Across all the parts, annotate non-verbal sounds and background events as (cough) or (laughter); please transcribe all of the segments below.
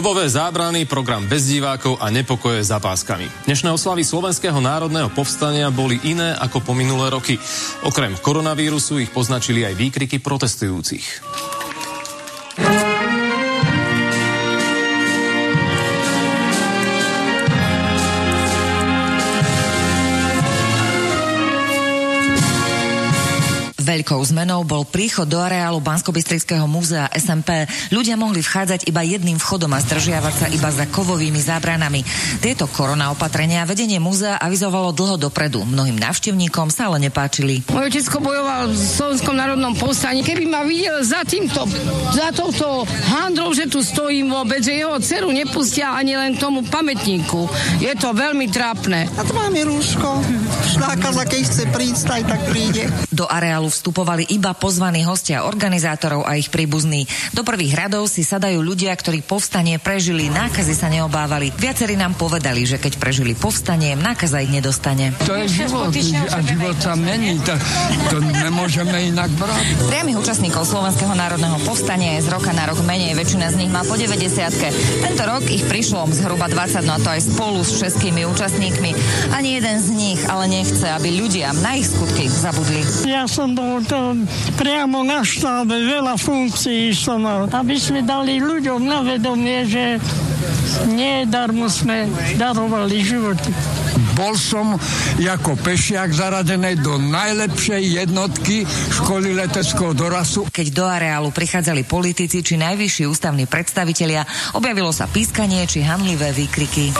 Kovové zábrany, program bez divákov a nepokoje za páskami. Dnešné oslavy Slovenského národného povstania boli iné ako po minulé roky. Okrem koronavírusu ich poznačili aj výkriky protestujúcich. Veľkou zmenou bol príchod do areálu bansko múzea SMP. Ľudia mohli vchádzať iba jedným vchodom a zdržiavať sa iba za kovovými zábranami. Tieto korona opatrenia vedenie múzea avizovalo dlho dopredu. Mnohým návštevníkom sa ale nepáčili. Moje otecko bojoval v Slovenskom národnom povstaní. Keby ma videl za týmto, za touto handrou, že tu stojím vôbec, že jeho dceru nepustia ani len tomu pamätníku. Je to veľmi trápne. A to máme rúško. Šláka, za keď chce prísť, aj tak príde. Do areálu vstupovali iba pozvaní hostia organizátorov a ich príbuzní. Do prvých radov si sadajú ľudia, ktorí povstanie prežili, nákazy sa neobávali. Viacerí nám povedali, že keď prežili povstanie, nákaza ich nedostane. To je život a život sa mení, tak to nemôžeme inak brať. Priamých účastníkov Slovenského národného povstania je z roka na rok menej, väčšina z nich má po 90 Tento rok ich prišlo zhruba 20, no a to aj spolu s českými účastníkmi. Ani jeden z nich ale nechce, aby ľudia na ich skutky zabudli. Ja som bol to priamo na štábe, veľa funkcií som mal, aby sme dali ľuďom na vedomie, že nie darmo sme darovali životy. Bol som ako pešiak zaradený do najlepšej jednotky školy leteckého dorazu. Keď do areálu prichádzali politici či najvyšší ústavní predstavitelia, objavilo sa pískanie či hanlivé výkriky.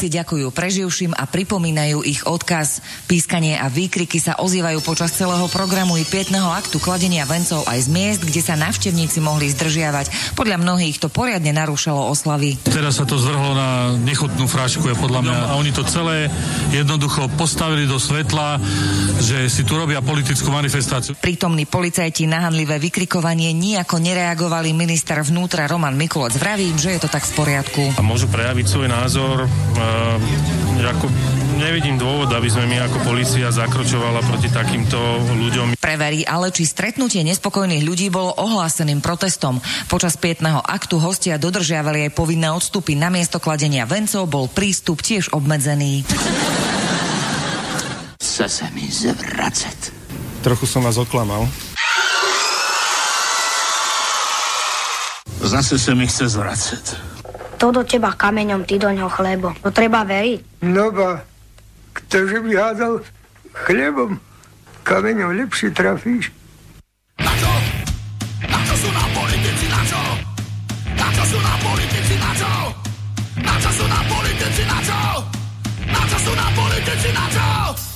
Všetci ďakujú preživším a pripomínajú ich odkaz. Pískanie a výkriky sa ozývajú počas celého programu i pietného aktu kladenia vencov aj z miest, kde sa návštevníci mohli zdržiavať. Podľa mnohých to poriadne narúšalo oslavy. Teraz sa to zvrhlo na nechutnú frášku, je podľa mňa. A oni to celé jednoducho postavili do svetla, že si tu robia politickú manifestáciu. Prítomní policajti na hanlivé vykrikovanie nijako nereagovali. Minister vnútra Roman Mikulec vravím, že je to tak v poriadku. A môžu prejaviť svoj názor uh, ako nevidím dôvod, aby sme my ako policia zakročovala proti takýmto ľuďom. Preverí ale, či stretnutie nespokojných ľudí bolo ohláseným protestom. Počas pietného aktu hostia dodržiavali aj povinné odstupy. Na miesto kladenia vencov bol prístup tiež obmedzený. Chce sa mi zvracať. Trochu som vás oklamal. Zase sa mi chce zvracať. To do teba kameňom, ty do ňoho chlebo. To treba veriť. No ba, ktože by hádal chlebom, kameňom lepšie trafíš. Na čo? Na čo sú nám politici, na čo? Na čo sú nám politici, na čo? Na čo sú nám politici, na čo? Na čo sú nám politici, na čo?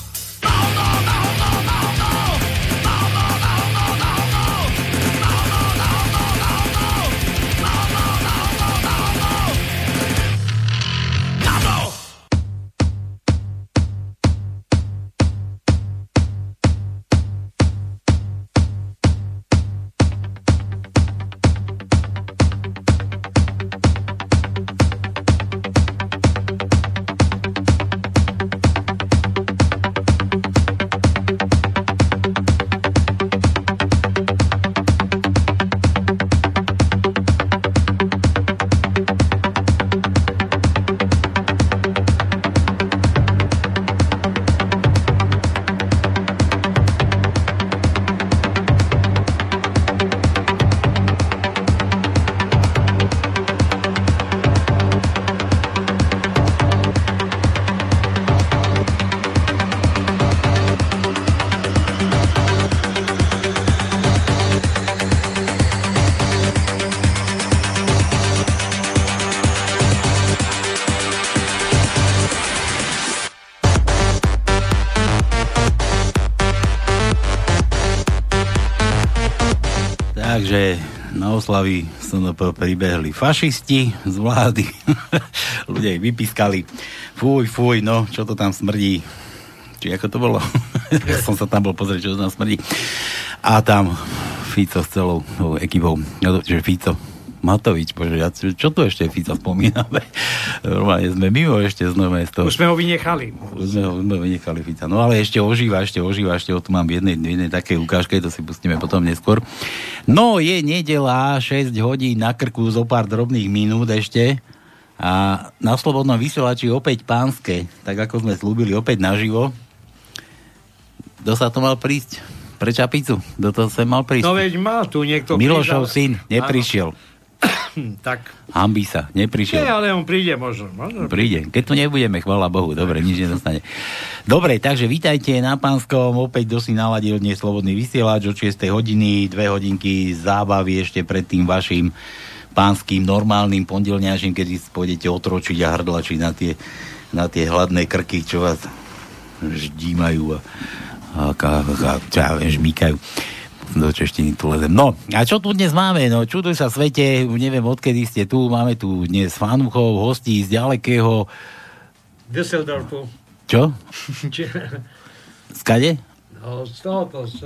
Oslavy SNP pribehli fašisti z vlády. (laughs) Ľudia ich vypískali. Fuj, fuj, no, čo to tam smrdí. Či ako to bolo? (laughs) ja som sa tam bol pozrieť, čo to tam smrdí. A tam Fico s celou ekipou, no, že Fico, Matovič, bože, ja, čo tu ešte Fica spomíname? Normálne sme mimo ešte znova z toho. Už sme ho vynechali. Už sme ho sme vynechali Fica. No ale ešte ožíva, ešte ožíva, ešte ho tu mám v jednej, v jednej takej ukážke, to si pustíme potom neskôr. No, je nedela, 6 hodín na krku, zo pár drobných minút ešte. A na Slobodnom vysielači opäť pánske, tak ako sme slúbili, opäť naživo. Kto sa to mal prísť? Pre Čapicu? Kto to sa mal prísť? No veď má tu niekto... Milošov syn, neprišiel. Áno. Tak. Hambí sa, neprišiel. Nie, ale on príde možno. možno príde. Keď tu nebudeme, chvala Bohu, dobre, nič nedostane. Dobre, takže vítajte na Pánskom, opäť si naladil dnes Slobodný vysielač od 6 hodiny, dve hodinky zábavy ešte pred tým vašim pánským normálnym pondelňažím, kedy pôjdete otročiť a hrdlačiť na tie, na tie hladné krky, čo vás ždímajú a, a, a, a, a a žmýkajú do češtiny tu lezem. No, a čo tu dnes máme? No, čuduj sa svete, neviem odkedy ste tu, máme tu dnes fanúchov, hostí z ďalekého... Düsseldorfu. Čo? (laughs) Skade? No, z tohoto, z...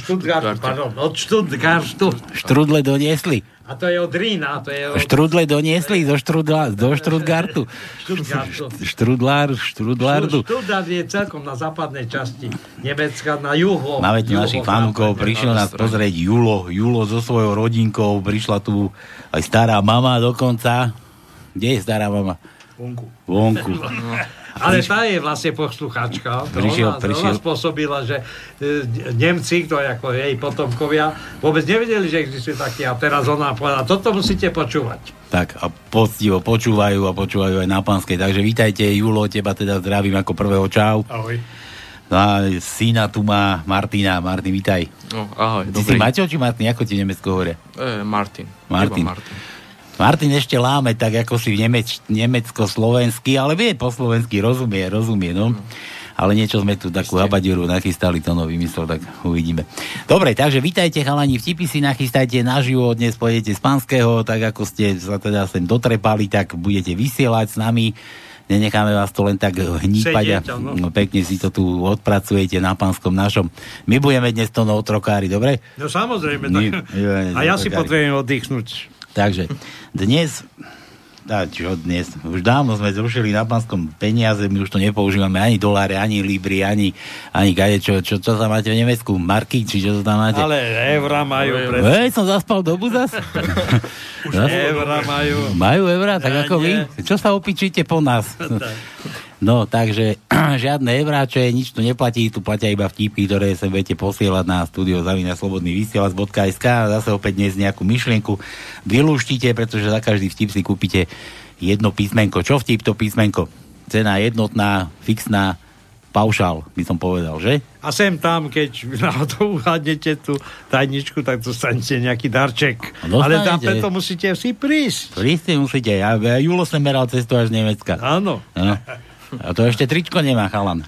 Stuttgartu, pardon, od Stuttgartu. Štrudle doniesli. A to je od Rína, to je od... Štrudle doniesli do, štrudla, do Štrudgartu. Štrudlár, Štrudlárdu. Štrudlár je celkom na západnej časti Nemecka, na juho. Máme tu našich fanúkov, prišiel nás pozrieť Julo, Julo so svojou rodinkou, prišla tu aj stará mama dokonca. Kde je stará mama? Vonku. Vonku. (laughs) Ale tá je vlastne posluchačka. Prišiel, ona, prišiel. ona spôsobila, že e, Nemci, to ako jej potomkovia, vôbec nevedeli, že existuje taký a teraz ona povedala, toto musíte počúvať. Tak a poctivo počúvajú a počúvajú aj na pánskej. Takže vítajte, Julo, teba teda zdravím ako prvého čau. Ahoj. No a syna tu má Martina. Martin, vítaj. No, ahoj, Ty si Maťo či Martin? Ako ti v Nemecku hovoria? E, Martin. Martin. Martin. Martin ešte láme tak ako si v Nemeč, nemecko-slovensky, ale vie po slovensky, rozumie, rozumie, no. Ale niečo sme tu takú habadiuru nachystali, to no vymyslel, tak uvidíme. Dobre, takže vítajte chalani, vtipy si nachystajte naživo, dnes pôjdete z Panského, tak ako ste sa teda sem dotrepali, tak budete vysielať s nami nenecháme vás to len tak hnípať a no. pekne si to tu odpracujete na pánskom našom. My budeme dnes to no otrokári, dobre? No samozrejme. Tak... My, a ja si potrebujem oddychnúť. Takže dnes a čo dnes? Už dávno sme zrušili na pánskom peniaze, my už to nepoužívame ani doláre, ani libry, ani, ani kade, čo, čo, čo sa máte v Nemecku? Marky, či čo to tam máte? Ale eurá majú. Hej, som zaspal dobu (laughs) zas. už eurá majú. Majú eurá, tak ja, ako nie. vy? Čo sa opičíte po nás? (laughs) No, takže (clears throat) žiadne evráče, nič tu neplatí, tu platia iba vtipky, ktoré sa budete posielať na studio zavina slobodný vysielač.sk a zase opäť dnes nejakú myšlienku vylúštite, pretože za každý vtip si kúpite jedno písmenko. Čo vtip to písmenko? Cena jednotná, fixná, paušál, by som povedal, že? A sem tam, keď (laughs) to uhádnete tú tajničku, tak dostanete nejaký darček. No, Ale tam preto musíte si prísť. Prísť musíte. Ja, ja Julo som meral cestu až z Nemecka. Áno. No. (laughs) A to ešte tričko nemá, chalan.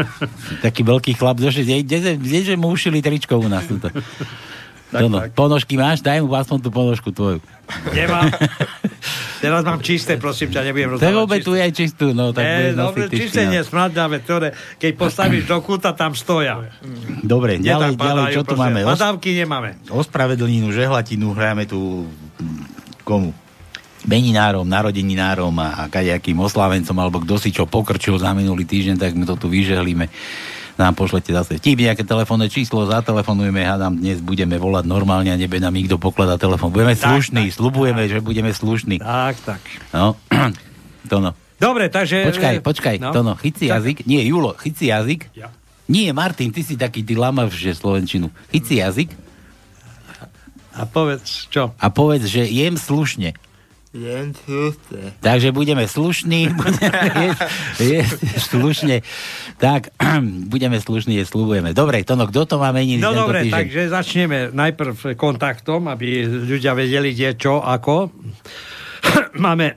(laughs) Taký veľký chlap kde, mu ušili tričko u nás. Tuto. Tak, no, tak. Ponožky máš? Daj mu aspoň tú ponožku tvoju. Nemám. (laughs) Teraz mám čisté, prosím ťa, nebudem rozdávať. Tak obetuj aj čistú, no. Tak e, dobre, čisté nie, smradňavé, ktoré, keď postavíš do kúta, tam stoja. Dobre, ďalej, ďalej, čo tu máme? Padávky nemáme. Ospravedlninu, žehlatinu, hráme tu komu? Meninárom, narodeninárom a, a kadejakým oslávencom, alebo kto si čo pokrčil za minulý týždeň, tak my to tu vyžehlíme. Nám pošlete zase vtip, nejaké telefónne číslo, zatelefonujeme, hádam, dnes budeme volať normálne a nebe nám nikto pokladá telefón. Budeme tak, slušní, tak, slubujeme, tak. že budeme slušní. Tak, tak. No, (clears throat) to no. Dobre, takže... Počkaj, počkaj, no. to no, chyci tak. jazyk. Nie, Julo, chyci jazyk. Ja. Nie, Martin, ty si taký, ty lamav, že slovenčinu. Chyci jazyk. A povedz, čo? A povedz, že jem slušne. Slušne. Takže budeme slušní, (laughs) budeme jesť, jesť slušne. Tak, (clears throat) budeme slušní, je slúbujeme. Dobre, Tono, kto to má meniť No dobre, týždeň? takže začneme najprv kontaktom, aby ľudia vedeli, kde, čo, ako. (clears throat) máme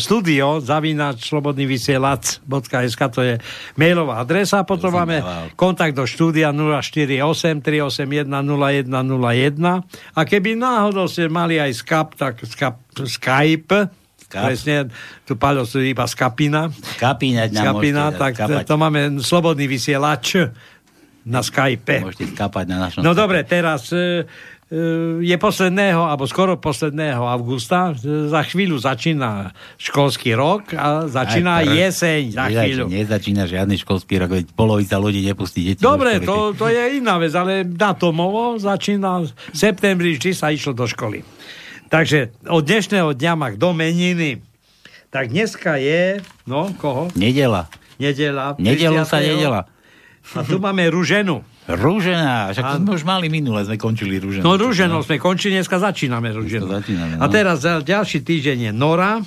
studio zavínač slobodný vysielač.sk to je mailová adresa, potom máme kontakt do štúdia 048 381 0101 a keby náhodou ste mali aj Skype, tak Skype, Skype Presne, tu Paľo sú iba skapina. Skapina, môžete tak skapať. to máme slobodný vysielač na Skype. Môžete skapať na našom No dobre, teraz e, je posledného, alebo skoro posledného augusta. Za chvíľu začína školský rok a začína Aj jeseň za Nezač- chvíľu. Nezačína žiadny školský rok, veď polovica ľudí nepustí deti. do Dobre, to, to je iná vec, ale datomovo začína v septembri, vždy sa išlo do školy. Takže od dnešného dňa má kto meniny. Tak dneska je, no, koho? Nedela. Nedela. Nedelu sa 30.. nedela. A tu máme Ruženu. Rúžená, však to sme už mali minule, sme končili rúženou. No Ruženou sme končili, dneska začíname začíname, no. A teraz ďalší týždeň je Nora,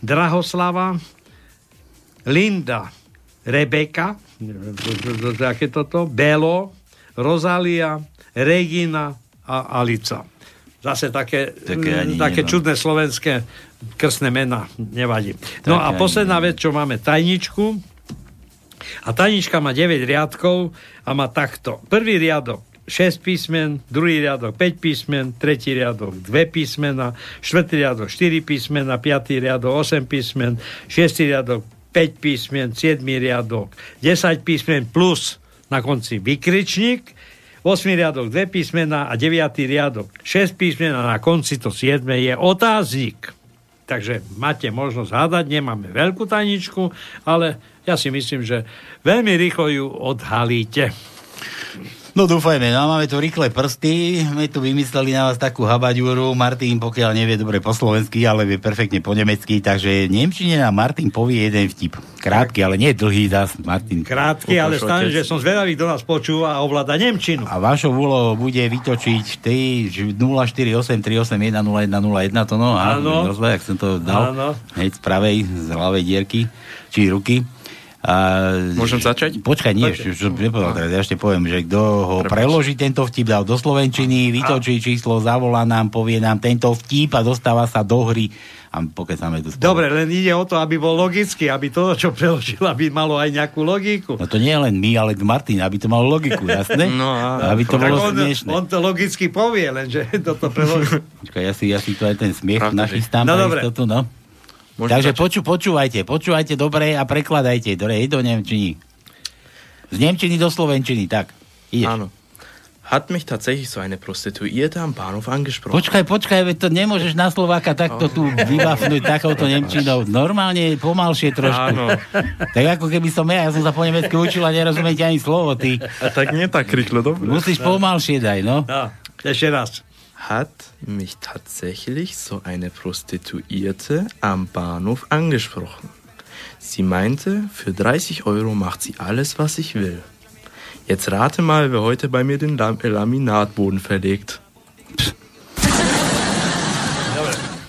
Drahoslava, Linda, Rebeka, aké toto, Belo, Rozalia, Regina a Alica. Zase také, Také ani také čudné slovenské krstné mená, nevadí. No a posledná vec, čo máme, tajničku. A tajnička má 9 riadkov a má takto. Prvý riadok 6 písmen, druhý riadok 5 písmen, tretí riadok 2 písmena, štvrtý riadok 4 písmena, piatý riadok 8 písmen, šiestý riadok 5 písmen, 7 riadok 10 písmen plus na konci vykričník, 8 riadok 2 písmena a 9 riadok 6 písmen a na konci to 7 je otáznik. Takže máte možnosť hádať, nemáme veľkú tajničku, ale ja si myslím, že veľmi rýchlo ju odhalíte. No dúfajme, no máme tu rýchle prsty, my tu vymysleli na vás takú habaďúru, Martin pokiaľ nevie dobre po slovensky, ale vie perfektne po nemecky, takže Nemčine nám Martin povie jeden vtip. Krátky, ale nie dlhý zas, Martin. Krátky, ale stane, že som zvedavý, kto nás počúva a ovláda Nemčinu. A vašou úlohou bude vytočiť tej 0483810101, to no, a Áno. rozvoj, ak som to dal, Áno. hneď z pravej, z ľavej dierky, či ruky. A, Môžem začať? Počkaj, nie, ešte, čo nepovedal teraz, ja ešte poviem, že kto ho preloží tento vtip, dal do Slovenčiny, vytočí číslo, zavolá nám, povie nám tento vtip a dostáva sa do hry a pokecáme tu spolu. Dobre, len ide o to, aby bol logický, aby to, čo preložil, aby malo aj nejakú logiku. No to nie len my, ale Martin, aby to malo logiku, jasné? No a- aby to Tak bolo on, on to logicky povie, lenže (laughs) toto preloží. Počkaj, ja si, ja si to aj ten smiech nachystám. No dobre. Istotu, no. Môžem Takže začať? poču, počúvajte, počúvajte dobre a prekladajte dobre, do Nemčiny. Z Nemčiny do Slovenčiny, tak. Ideš. Áno. Hat mich tatsächlich so eine Prostituierte am Bahnhof angesprochen. Počkaj, počkaj, veď to nemôžeš na Slováka takto tu vybafnúť takouto Nemčinou. Normálne pomalšie trošku. Áno. Tak ako keby som ja, ja som sa po nemecky učil a nerozumieť ani slovo, ty. A tak nie tak rýchlo, dobre. Musíš pomalšie daj, no. No, ešte raz. Hat mich tatsächlich so eine Prostituierte am Bahnhof angesprochen. Sie meinte, für 30 Euro macht sie alles, was ich will. Jetzt rate mal, wer heute bei mir den Lam Laminatboden verlegt.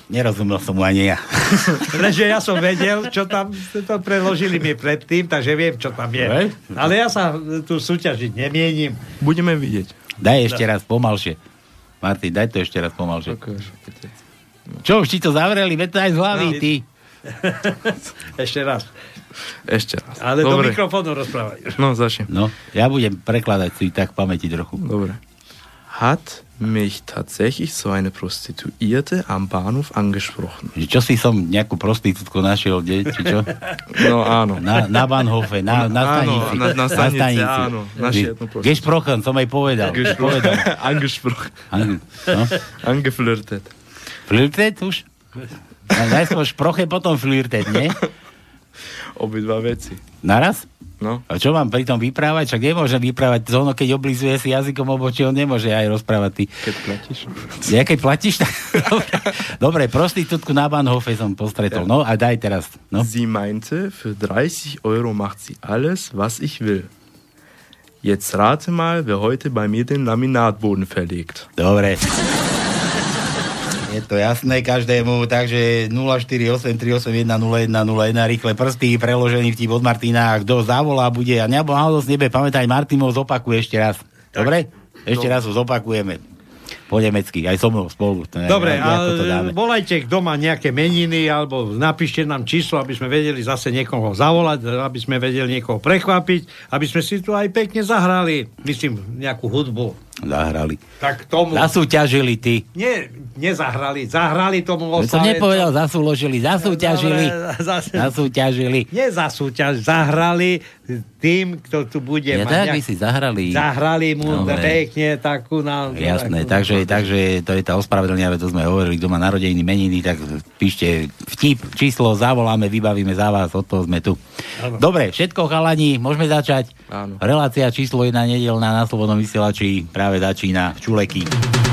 Nerozumel som mu ani ja. (laughs) Lenže ja som vedel, čo tam to preložili mi predtým, takže viem, čo tam je. Ale ja sa tu súťažiť nemienim. Budeme vidieť. Daj ešte raz pomalšie. Martin, daj to ešte raz pomalšie. Čo, už ti to zavreli? Veď to aj z hlavy, No. ty. (laughs) Ešte raz. Ešte raz. Ale do Dobre. mikrofónu rozprávaj. No, začnem. No, ja budem prekladať si tak v pamäti trochu. Dobre. Hat mich tatsächlich so eine Prostituierte am Bahnhof angesprochen. Čo si som nejakú prostitútku našiel, kde, či čo? (laughs) No áno. Na, na Bahnhofe, na, na Áno, stanici. na- na stanici, áno, našiel jednu prostitútku. Gesprochen, som aj povedal. povedal. (laughs) Angesprochen. An, no? Angeflirtet. Flirtet už? Najskôr šproche, potom flirtet, nie? Obidva veci. Naraz? No. A čo mám pri tom vyprávať? Však nemôžem vyprávať. To ono, keď oblizuje si jazykom obočí, on nemôže aj rozprávať. Ty. Keď platíš. Ja keď platíš, tak... (laughs) Dobre, prostitútku na Bahnhofe som postretol. No a daj teraz. No. Sie meinte, für 30 Euro macht sie alles, was ich will. Jetzt rate mal, wer heute bei mir den Laminatboden verlegt. Dobre. Je to jasné každému, takže 0483810101 rýchle prsty, preložený vtip od Martina a kto zavolá bude, a nebo z nebe, pamätaj, Martin ho zopakuje ešte raz. Dobre? Ešte No. raz ho zopakujeme. Po nemecky, aj so mnou spolu. Neviem, Dobre, ako to dáme. volajte, má nejaké meniny, alebo napíšte nám číslo, aby sme vedeli zase niekoho zavolať, aby sme vedeli niekoho prekvapiť, aby sme si tu aj pekne zahrali, myslím, nejakú hudbu. Zahrali. Tak tomu... Zasúťažili ty. Nie, nezahrali, zahrali tomu Veď som nepovedal, zasúložili, zasúťažili. Dobre, zase- Zasúťažili. Nie za súťaž, zahrali tým, kto tu bude Ja mať tak by si zahrali. Zahrali mu Dobre. pekne takú na... Jasné, takú- takže, takže to je tá ospravedlňa, veď to sme hovorili, kto má narodeniny, meniny, tak píšte vtip, číslo, zavoláme, vybavíme za vás, od toho sme tu. Áno. Dobre, všetko chalani, môžeme začať. Áno. Relácia číslo 1 nedelná na Slobodnom vysielači práve začína Čuleky.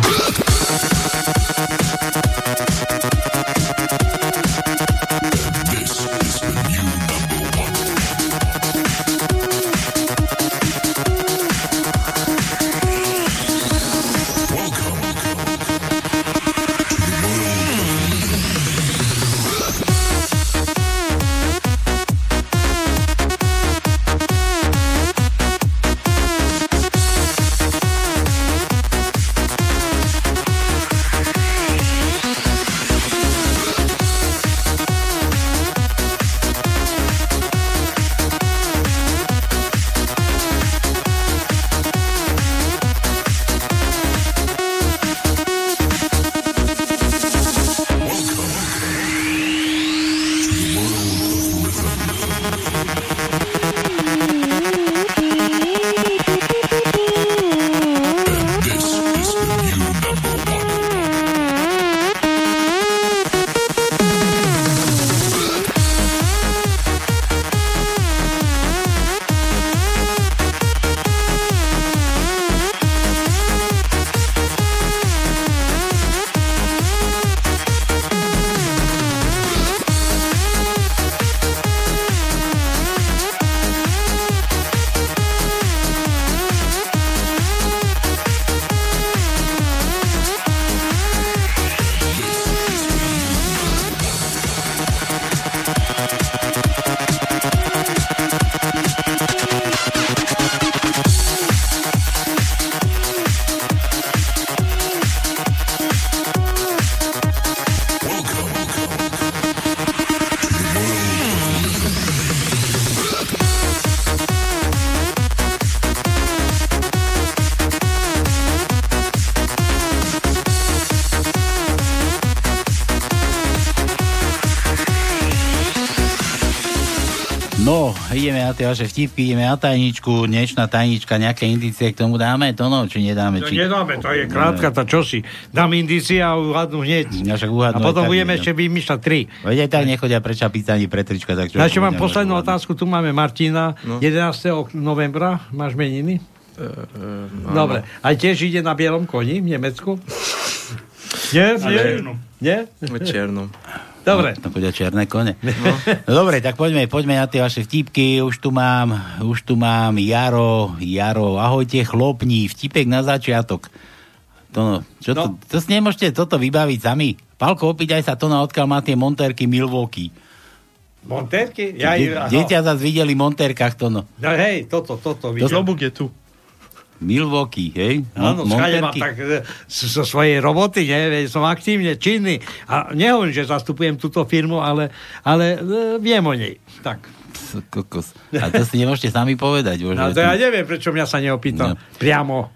Tie vaše vtipky, ideme na tajničku, dnešná tajnička, nejaké indície k tomu dáme, to no, či nedáme? To či... nedáme, to je krátka, tá čosi. Dám indície a uhadnú hneď. Ja však A potom budeme no. ešte vymýšľať tri. Veď aj tak nechodia pre čapica ani pre trička, tak čo... Ešte mám poslednú otázku, tu máme Martina, No. 11. novembra, máš meniny? Dobre, aj tiež ide na bielom koni v Nemecku? Nie, nie, nie? Čiernom. Dobre. To chodia čierne kone. No. dobre, tak poďme, poďme na tie vaše vtipky. Už tu mám, už tu mám Jaro, Jaro, ahojte chlopní, vtipek na začiatok. To, no, čo to, to si nemôžete toto vybaviť sami. Palko, opýtaj sa to na odkiaľ má tie montérky Milwaukee. Monterky? Ja, De-. Deťa zase videli monterkách to no. No hej, toto, toto. vidím. Klobúk je tu. Milwaukee, hej? Áno, mám tak e, zo svojej roboty, ne, veď som aktívne činný. A nehovorím, že zastupujem túto firmu, ale, ale e, viem o nej. Tak. Kokos. A to si nemôžete sami povedať. Bože. No, to ja neviem, prečo mňa sa neopýtal No. priamo.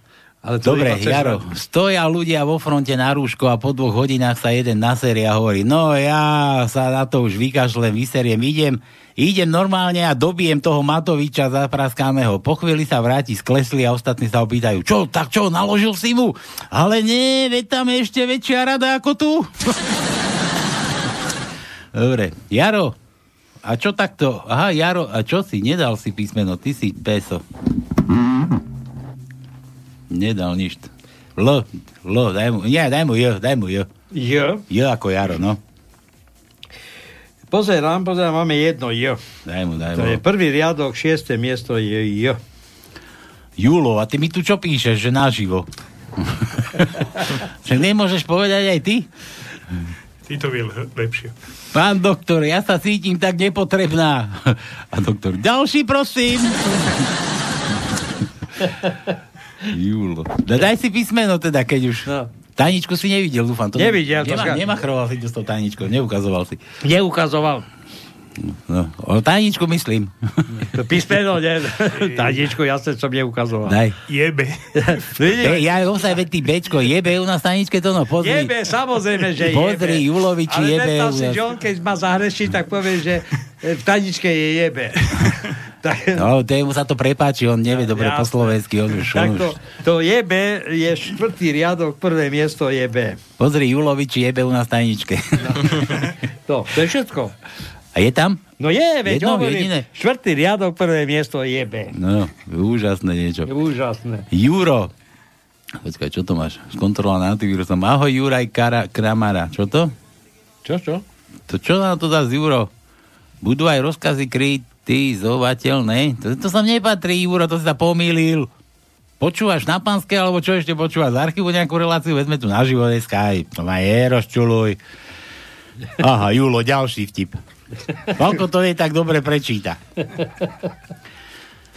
Ale to Dobre, Jaro, stoja ľudia vo fronte na rúško a po dvoch hodinách sa jeden naserie a hovorí, no ja sa na to už vykašlem, vyseriem, idem, idem normálne a dobijem toho Matoviča zapraskaného. Po chvíli sa vráti sklesli a ostatní sa opýtajú, čo, tak čo, naložil si mu? Ale nie, veď tam je ešte väčšia rada ako tu. (laughs) Dobre, Jaro, a čo takto? Aha, Jaro, a čo si? Nedal si písmeno, ty si peso. Nedal nič. L, L, daj mu, nie, daj mu J, daj mu J. J? J ako Jaro, no. Pozerám, pozerám, máme jedno J. Daj mu, daj To mu. je prvý riadok, šiesté miesto je J. Julo, a ty mi tu čo píšeš, že naživo? (laughs) Však nemôžeš povedať aj ty? Ty to vie lepšie. Pán doktor, ja sa cítim tak nepotrebná. A doktor, ďalší prosím. (laughs) Julo. Da, daj si písmeno teda, keď už. No. Tajničku si nevidel, dúfam. To Nevidel, to nemá, nemachroval si to s tou tajničkou, neukazoval si. Neukazoval. No, o tajničku myslím. To písmeno, nie? (laughs) (laughs) Tajničku, jasne som neukazoval. Daj. Jebe. (laughs) Be, ja ozaj, veď ty Bčko, jebe u nás tajničke to no, pozri. Jebe, samozrejme, že jebe. Pozri, Juloviči Ale jebe si, že on keď ma zahreší, tak povie, že v taničke je jebe. Tak, No, tému sa to prepáči, on nevie dobre po Jasné. slovensky. On už, tak to, to jebe je štvrtý riadok, prvé miesto jebe. Pozri, Juloviči jebe u nás tajničke. (laughs) To, to je všetko. A je tam? No je, veď Jedno, hovorím, jediné. štvrtý riadok, prvé miesto jebe. No, úžasné niečo. Úžasné. Juro. Počkaj, čo to máš? Skontrola na antivírusom. Ahoj, Juraj Kara, Kramara. Čo to? Čo, čo? To čo nám to dá z Juro? Budú aj rozkazy kritizovateľné? To, to sa nepatrí, Juro, to sa pomýlil. Počúvaš na pánske, alebo čo ešte počúvaš z archívu nejakú reláciu? Vezme tu naživo dneska aj. To ma je, rozčuluj. Aha, Julo, ďalší vtip. Koľko to je tak dobre prečíta.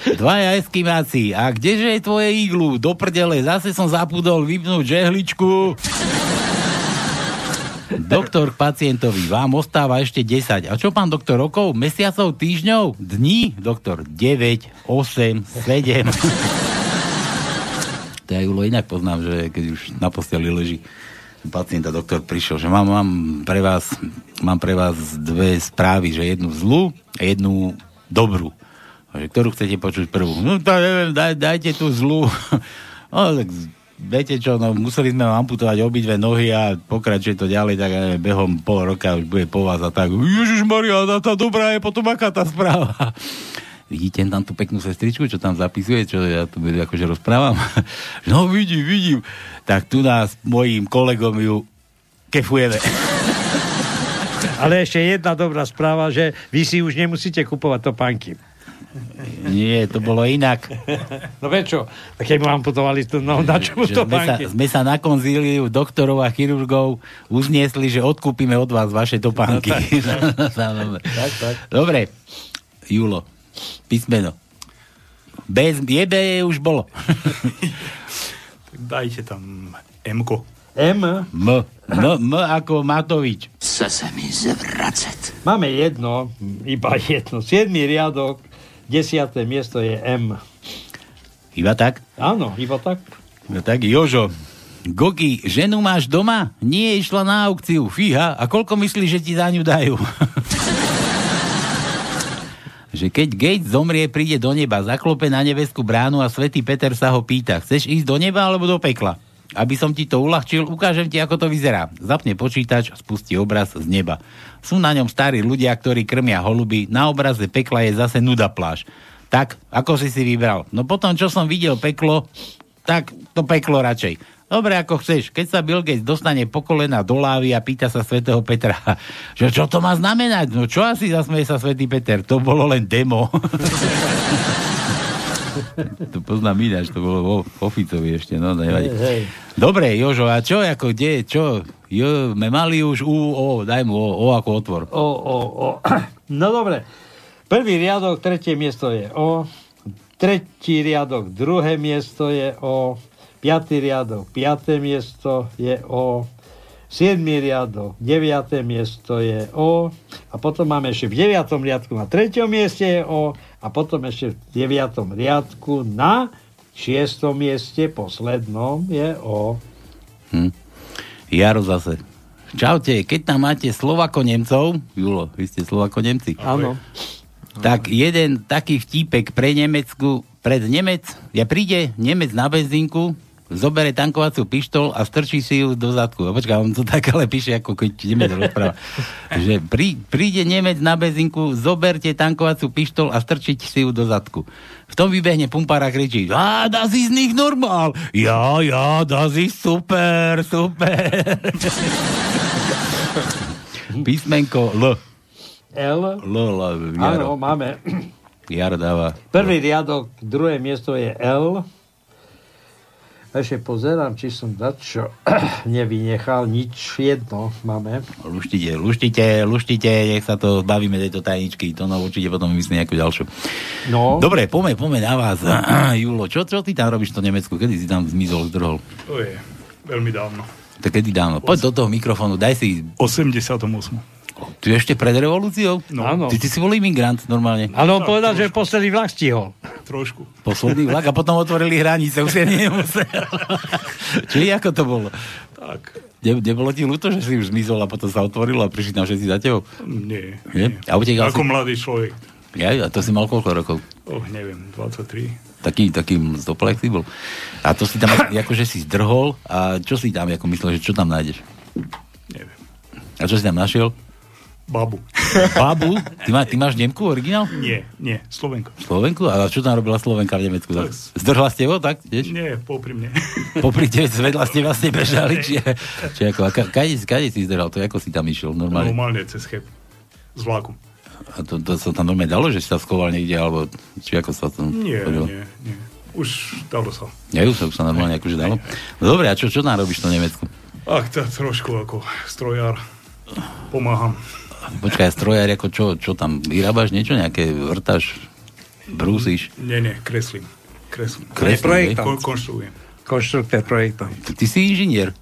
Dvaja eskimáci. A kdeže je tvoje iglu? Do prdele, zase som zapudol vypnúť žehličku. Doktor k pacientovi, vám ostáva ešte 10. A čo pán doktor, rokov, mesiacov, týždňov, dní? Doktor, 9, 8, 7. to ja Julo inak poznám, že keď už na posteli leží pacient a doktor prišiel, že mám, mám, pre vás, mám pre vás dve správy, že jednu zlú a jednu dobrú. A že ktorú chcete počuť prvú? No neviem, daj, dajte tú zlú. (laughs) no, tak viete čo, no, museli sme vám amputovať obidve nohy a pokračuje to ďalej, tak neviem, behom pol roka už bude po vás a tak. Ježiš Maria, tá, tá dobrá je potom aká tá správa. (laughs) Vidíte tam tú peknú sestričku, čo tam zapisuje, čo ja tu akože rozprávam? (laughs) no vidím, vidím. Tak tu nás mojim kolegom ju kefujeme. (laughs) Ale ešte jedna dobrá správa, že vy si už nemusíte kupovať topánky. Nie, to bolo inak. No veď čo, tak keď mu amputovali, to, no na čo mu Že sme, sa, sme sa na konzíliu doktorov a chirurgov uzniesli, že odkúpime od vás vaše topánky. No, tak, (laughs) tak. Dobre, Julo, písmeno. Bez jebe už bolo. Tak (laughs) dajte tam M-ko. M. M. M, M ako Matovič. Chce se mi zvracet. Máme jedno, iba jedno. Siedmý riadok, desiaté miesto je M. Iba tak? Áno, iba tak. No tak, Jožo, Gogi, ženu máš doma? Nie, išla na aukciu. Fíha, a koľko myslíš, že ti za ňu dajú? (laughs) že keď Gates zomrie, príde do neba, zaklope na nebeskú bránu a svätý Peter sa ho pýta, chceš ísť do neba alebo do pekla? Aby som ti to uľahčil, ukážem ti, ako to vyzerá. Zapne počítač, spustí obraz z neba. Sú na ňom starí ľudia, ktorí krmia holuby, na obraze pekla je zase nuda pláž. Tak, ako si si vybral? No potom, čo som videl peklo, tak to peklo radšej. Dobre, ako chceš. Keď sa Bill Gates dostane po kolena do lávy a pýta sa svätého Petra, (laughs) že čo to má znamenať? No čo asi zasmeje sa svätý Peter? To bolo len demo. (laughs) (laughs) to poznám ináč, to bolo vo, vo Ficovi ešte, no nevadí. Hej, hej. Dobre, Jožo, a čo, ako, kde, čo? Jo, me mali už U, O, daj mu O, O ako otvor. O, o, o. (clears throat) No dobre. Prvý riadok, tretie miesto je O. Tretí riadok, druhé miesto je O. Piatý riadok, piaté miesto je O. Siedmý riadok, deviaté miesto je O. A potom máme ešte v deviatom riadku na treťom mieste je O. A potom ešte v deviatom riadku na šiestom mieste, poslednom, je O. Hm. Jaro zase. Čaute, keď tam máte Slovako-Nemcov, Julo, vy ste Slovako-Nemci. Áno. Tak jeden taký vtípek pre Nemecku, pred Nemec, ja príde Nemec na benzínku, zobere tankovaciu pištol a strčí si ju do zadku. A počkaj, on to tak ale píše, ako keď Nemec rozpráva. (laughs) že prí, príde Nemec na benzínku, zoberte tankovaciu pištol a strčiť si ju do zadku. V tom vybehne pumpár a kričí, a das ist nicht normal. Ja, ja, das ist super, super. (laughs) Písmenko L. L. L, L, Áno, máme. Jaro dáva. Prvý riadok, druhé miesto je L. Ešte pozerám, či som dačo (clears throat) nevynechal, nič jedno máme. Luštite, luštite, luštite, nech sa to bavíme tejto tajničky, to no určite potom vymyslí nejakú ďalšiu. No. Dobre, poďme, poďme na vás. (clears throat) Julo, čo, čo ty tam robíš v tom Nemecku? Kedy si tam zmizol, zdrhol? To je veľmi dávno. Tak kedy dávno? Poď do toho mikrofónu, daj si... 88. Ty ešte pred revolúciou? No. Áno. Ty, ty si bol imigrant normálne. Ale on povedal, že posledný vlak stihol. Trošku. Posledný vlak a potom otvorili hranice, už si nemusel. Čiže ako to bolo? Tak. Ne, nebolo ti ľúto, že si už zmizol a potom sa otvorilo a prišli tam všetci za tebou? Nie. Nie? A utekal Ako si... mladý človek. Ja, a to si mal koľko rokov? Oh, neviem, 23. Taký, taký zdoplek bol. A to si tam akože si zdrhol a čo si tam ako myslel, že čo tam nájdeš? Neviem. A čo si tam našiel? Babu. (laughs) Babu? Ty, má, ty máš Nemku originál? Nie, nie, Slovenko. Slovenku? A čo tam robila Slovenka v Nemecku? Tak- Zdrhla ste ho, tak? Tiež? Nie, popri mne. (laughs) Popri tebe zvedla ste vlastne bežali? Či, (laughs) či ako, a ka- kade, kade si zdrhal? To ako si tam išiel normálne? Normálne cez cheb. S vlakom. A to, to sa tam normálne dalo, že si sa schoval niekde, alebo či ako sa tam Nie, chodilo? nie, nie. Už dalo sa. Ja už sa, už sa normálne akože dalo. No dobre, a čo, čo tam robíš v tom Nemecku? Ach, tak trošku ako strojár. Pomáham. Počkaj, strojár, ako čo, čo tam, vyrábaš niečo, nejaké vrtaš, brúsiš? Nie, nie, kreslím. Kreslím. Kreslím, projektant. Kon- konštruujem. Konštruktor projektov. Ty, ty si inžinier?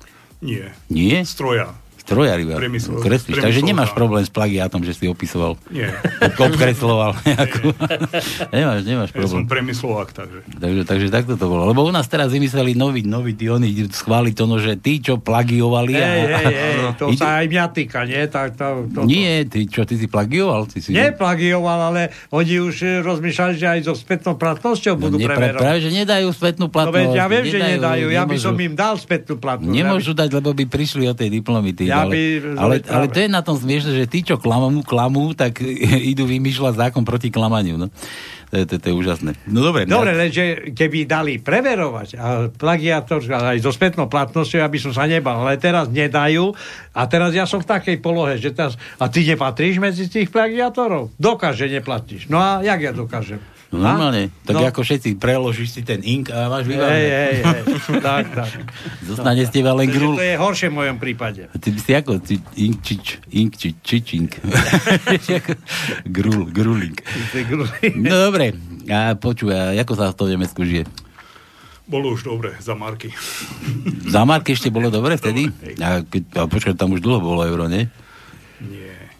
Nie. Nie? Strojár. Priemysel- Kreslíš, takže nemáš problém s plagiátom, že si opisoval. Nie. (laughs) Obkresloval. nejakú. (laughs) nemáš, nemáš Ja som problém. premyslovák, takže. Takže, takže takto to bolo. Lebo u nás teraz vymysleli nový, nový, tí oni schváli to, no, že tí, čo plagiovali... A, hej, hej, (laughs) to Ide- sa aj mňa týka, nie? Tak to, to, Nie, ty, čo, ty si plagioval? Ty si, Neplagioval, ale oni už rozmýšľali, že aj so spätnou platnosťou No, budú nepra- preverovať. práve, že nedajú spätnú No platnosť. veď ja viem, že nedajú. Ja by som im dal spätnú platnosť. Nemôžu dať, lebo by prišli o tej diplomy. Tí, Ja ale, by- ale, ale to je na tom smiešne, že tí, čo klamú, klamú, tak (laughs) idú vymýšľať zákon proti klamaniu. No. To, je, to, to je úžasné. No dobre. Dobre, ja- lenže keby dali preverovať a plagiátor aj so spätnou platnosťou, ja by som sa nebal, ale teraz nedajú a teraz ja som v takej polohe, že teraz, a ty nepatríš medzi tých plagiátorov? Dokáž, že neplatíš. No a jak ja dokážem? No, normálne. Tak No. ako všetci preložíš si ten ink a máš Hej, vybavené. hej, hej. (laughs) tak, tak. Zostane z teba len grul. to je horšie v mojom prípade. Ty by si ako? Ty, ink, čič, ink, či, čičink. (laughs) grul, grulink. No dobre. A počuj, a ako sa v tom Nemecku žije? Bolo už dobre za marky. Za marky ešte bolo dobre vtedy? A, keď, a počkaj, tam už dlho bolo euro, nie?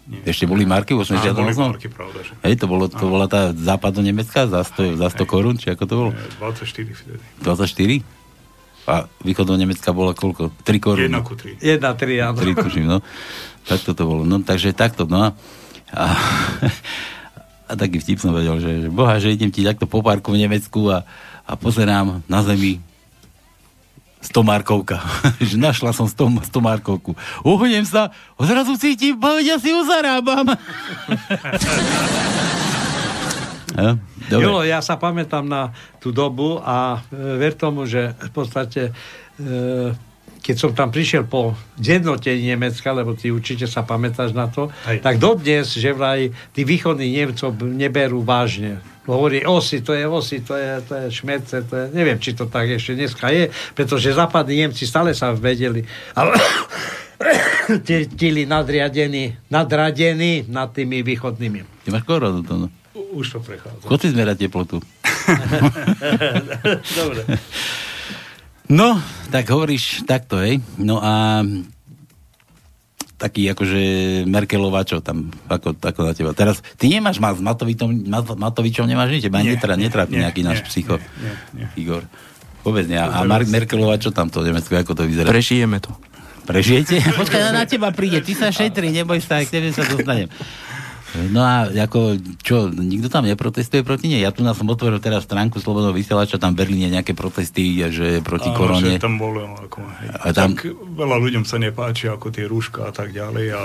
Nie, nie. Ešte boli marky v Á, boli 88? marky, pravda, že. Hej, to, bolo, to bola tá západo-nemecká za 100, za 100 korún, či ako to bolo? Eh, 24 vtedy. 24? A východno-nemecká bola koľko? 3 korún. Jedna ku tri. Jedna, tri, áno. 3 tuším, no. Takto to bolo. No, takže takto, no. A, (laughs) a taký vtip som vedel, že, že boha, že idem ti takto po parku v Nemecku a, a pozerám na zemi 100 markovka. (laughs) že našla som 100, 100 markovku. Uhnem sa, odrazu cítim, povedia si ju zarábam. (laughs) ja, dobre. Julo, ja sa pamätám na tú dobu a e, ver tomu, že v podstate e, keď som tam prišiel po zjednotení Nemecka, lebo ty určite sa pamätáš na to, Hej. tak dodnes, že vraj tí východní Nemcov neberú vážne. Hovorí, osi, to je osi, to je, to je šmerce, to je, neviem, či to tak ešte dneska je, pretože západní Nemci stále sa vedeli, ale (coughs) tili nadriadení, nadradení nad tými východnými. Ty máš koronu to, no. U- Už to prechádza. Ko si zmerať teplotu? (laughs) (laughs) Dobre. No, tak hovoríš takto, hej. No a taký akože Merkelová, čo tam, ako, ako na teba. Teraz, ty nemáš ma s Matovičom, Mat- Matovičom nemáš nič, teba Nie, netra, nie, netrápi nie, nejaký náš nie, psycho. nie, nie. Igor. Povedz mi, a, Mar- Merkelová, čo tam to v Nemecku, ako to vyzerá? Prežijeme to. Prežijete? (laughs) Počkaj, na teba príde, ty sa šetri, neboj sa, k tebe sa dostanem. No a ako, čo, nikto tam neprotestuje proti nej? Ja tu nás som otvoril teraz stránku Slobodného vysielača, tam v Berlíne nejaké protesty, že proti Áno, korone. že tam bolo, ako, hej. A tam- Tak veľa ľuďom sa nepáči, ako tie rúška a tak ďalej a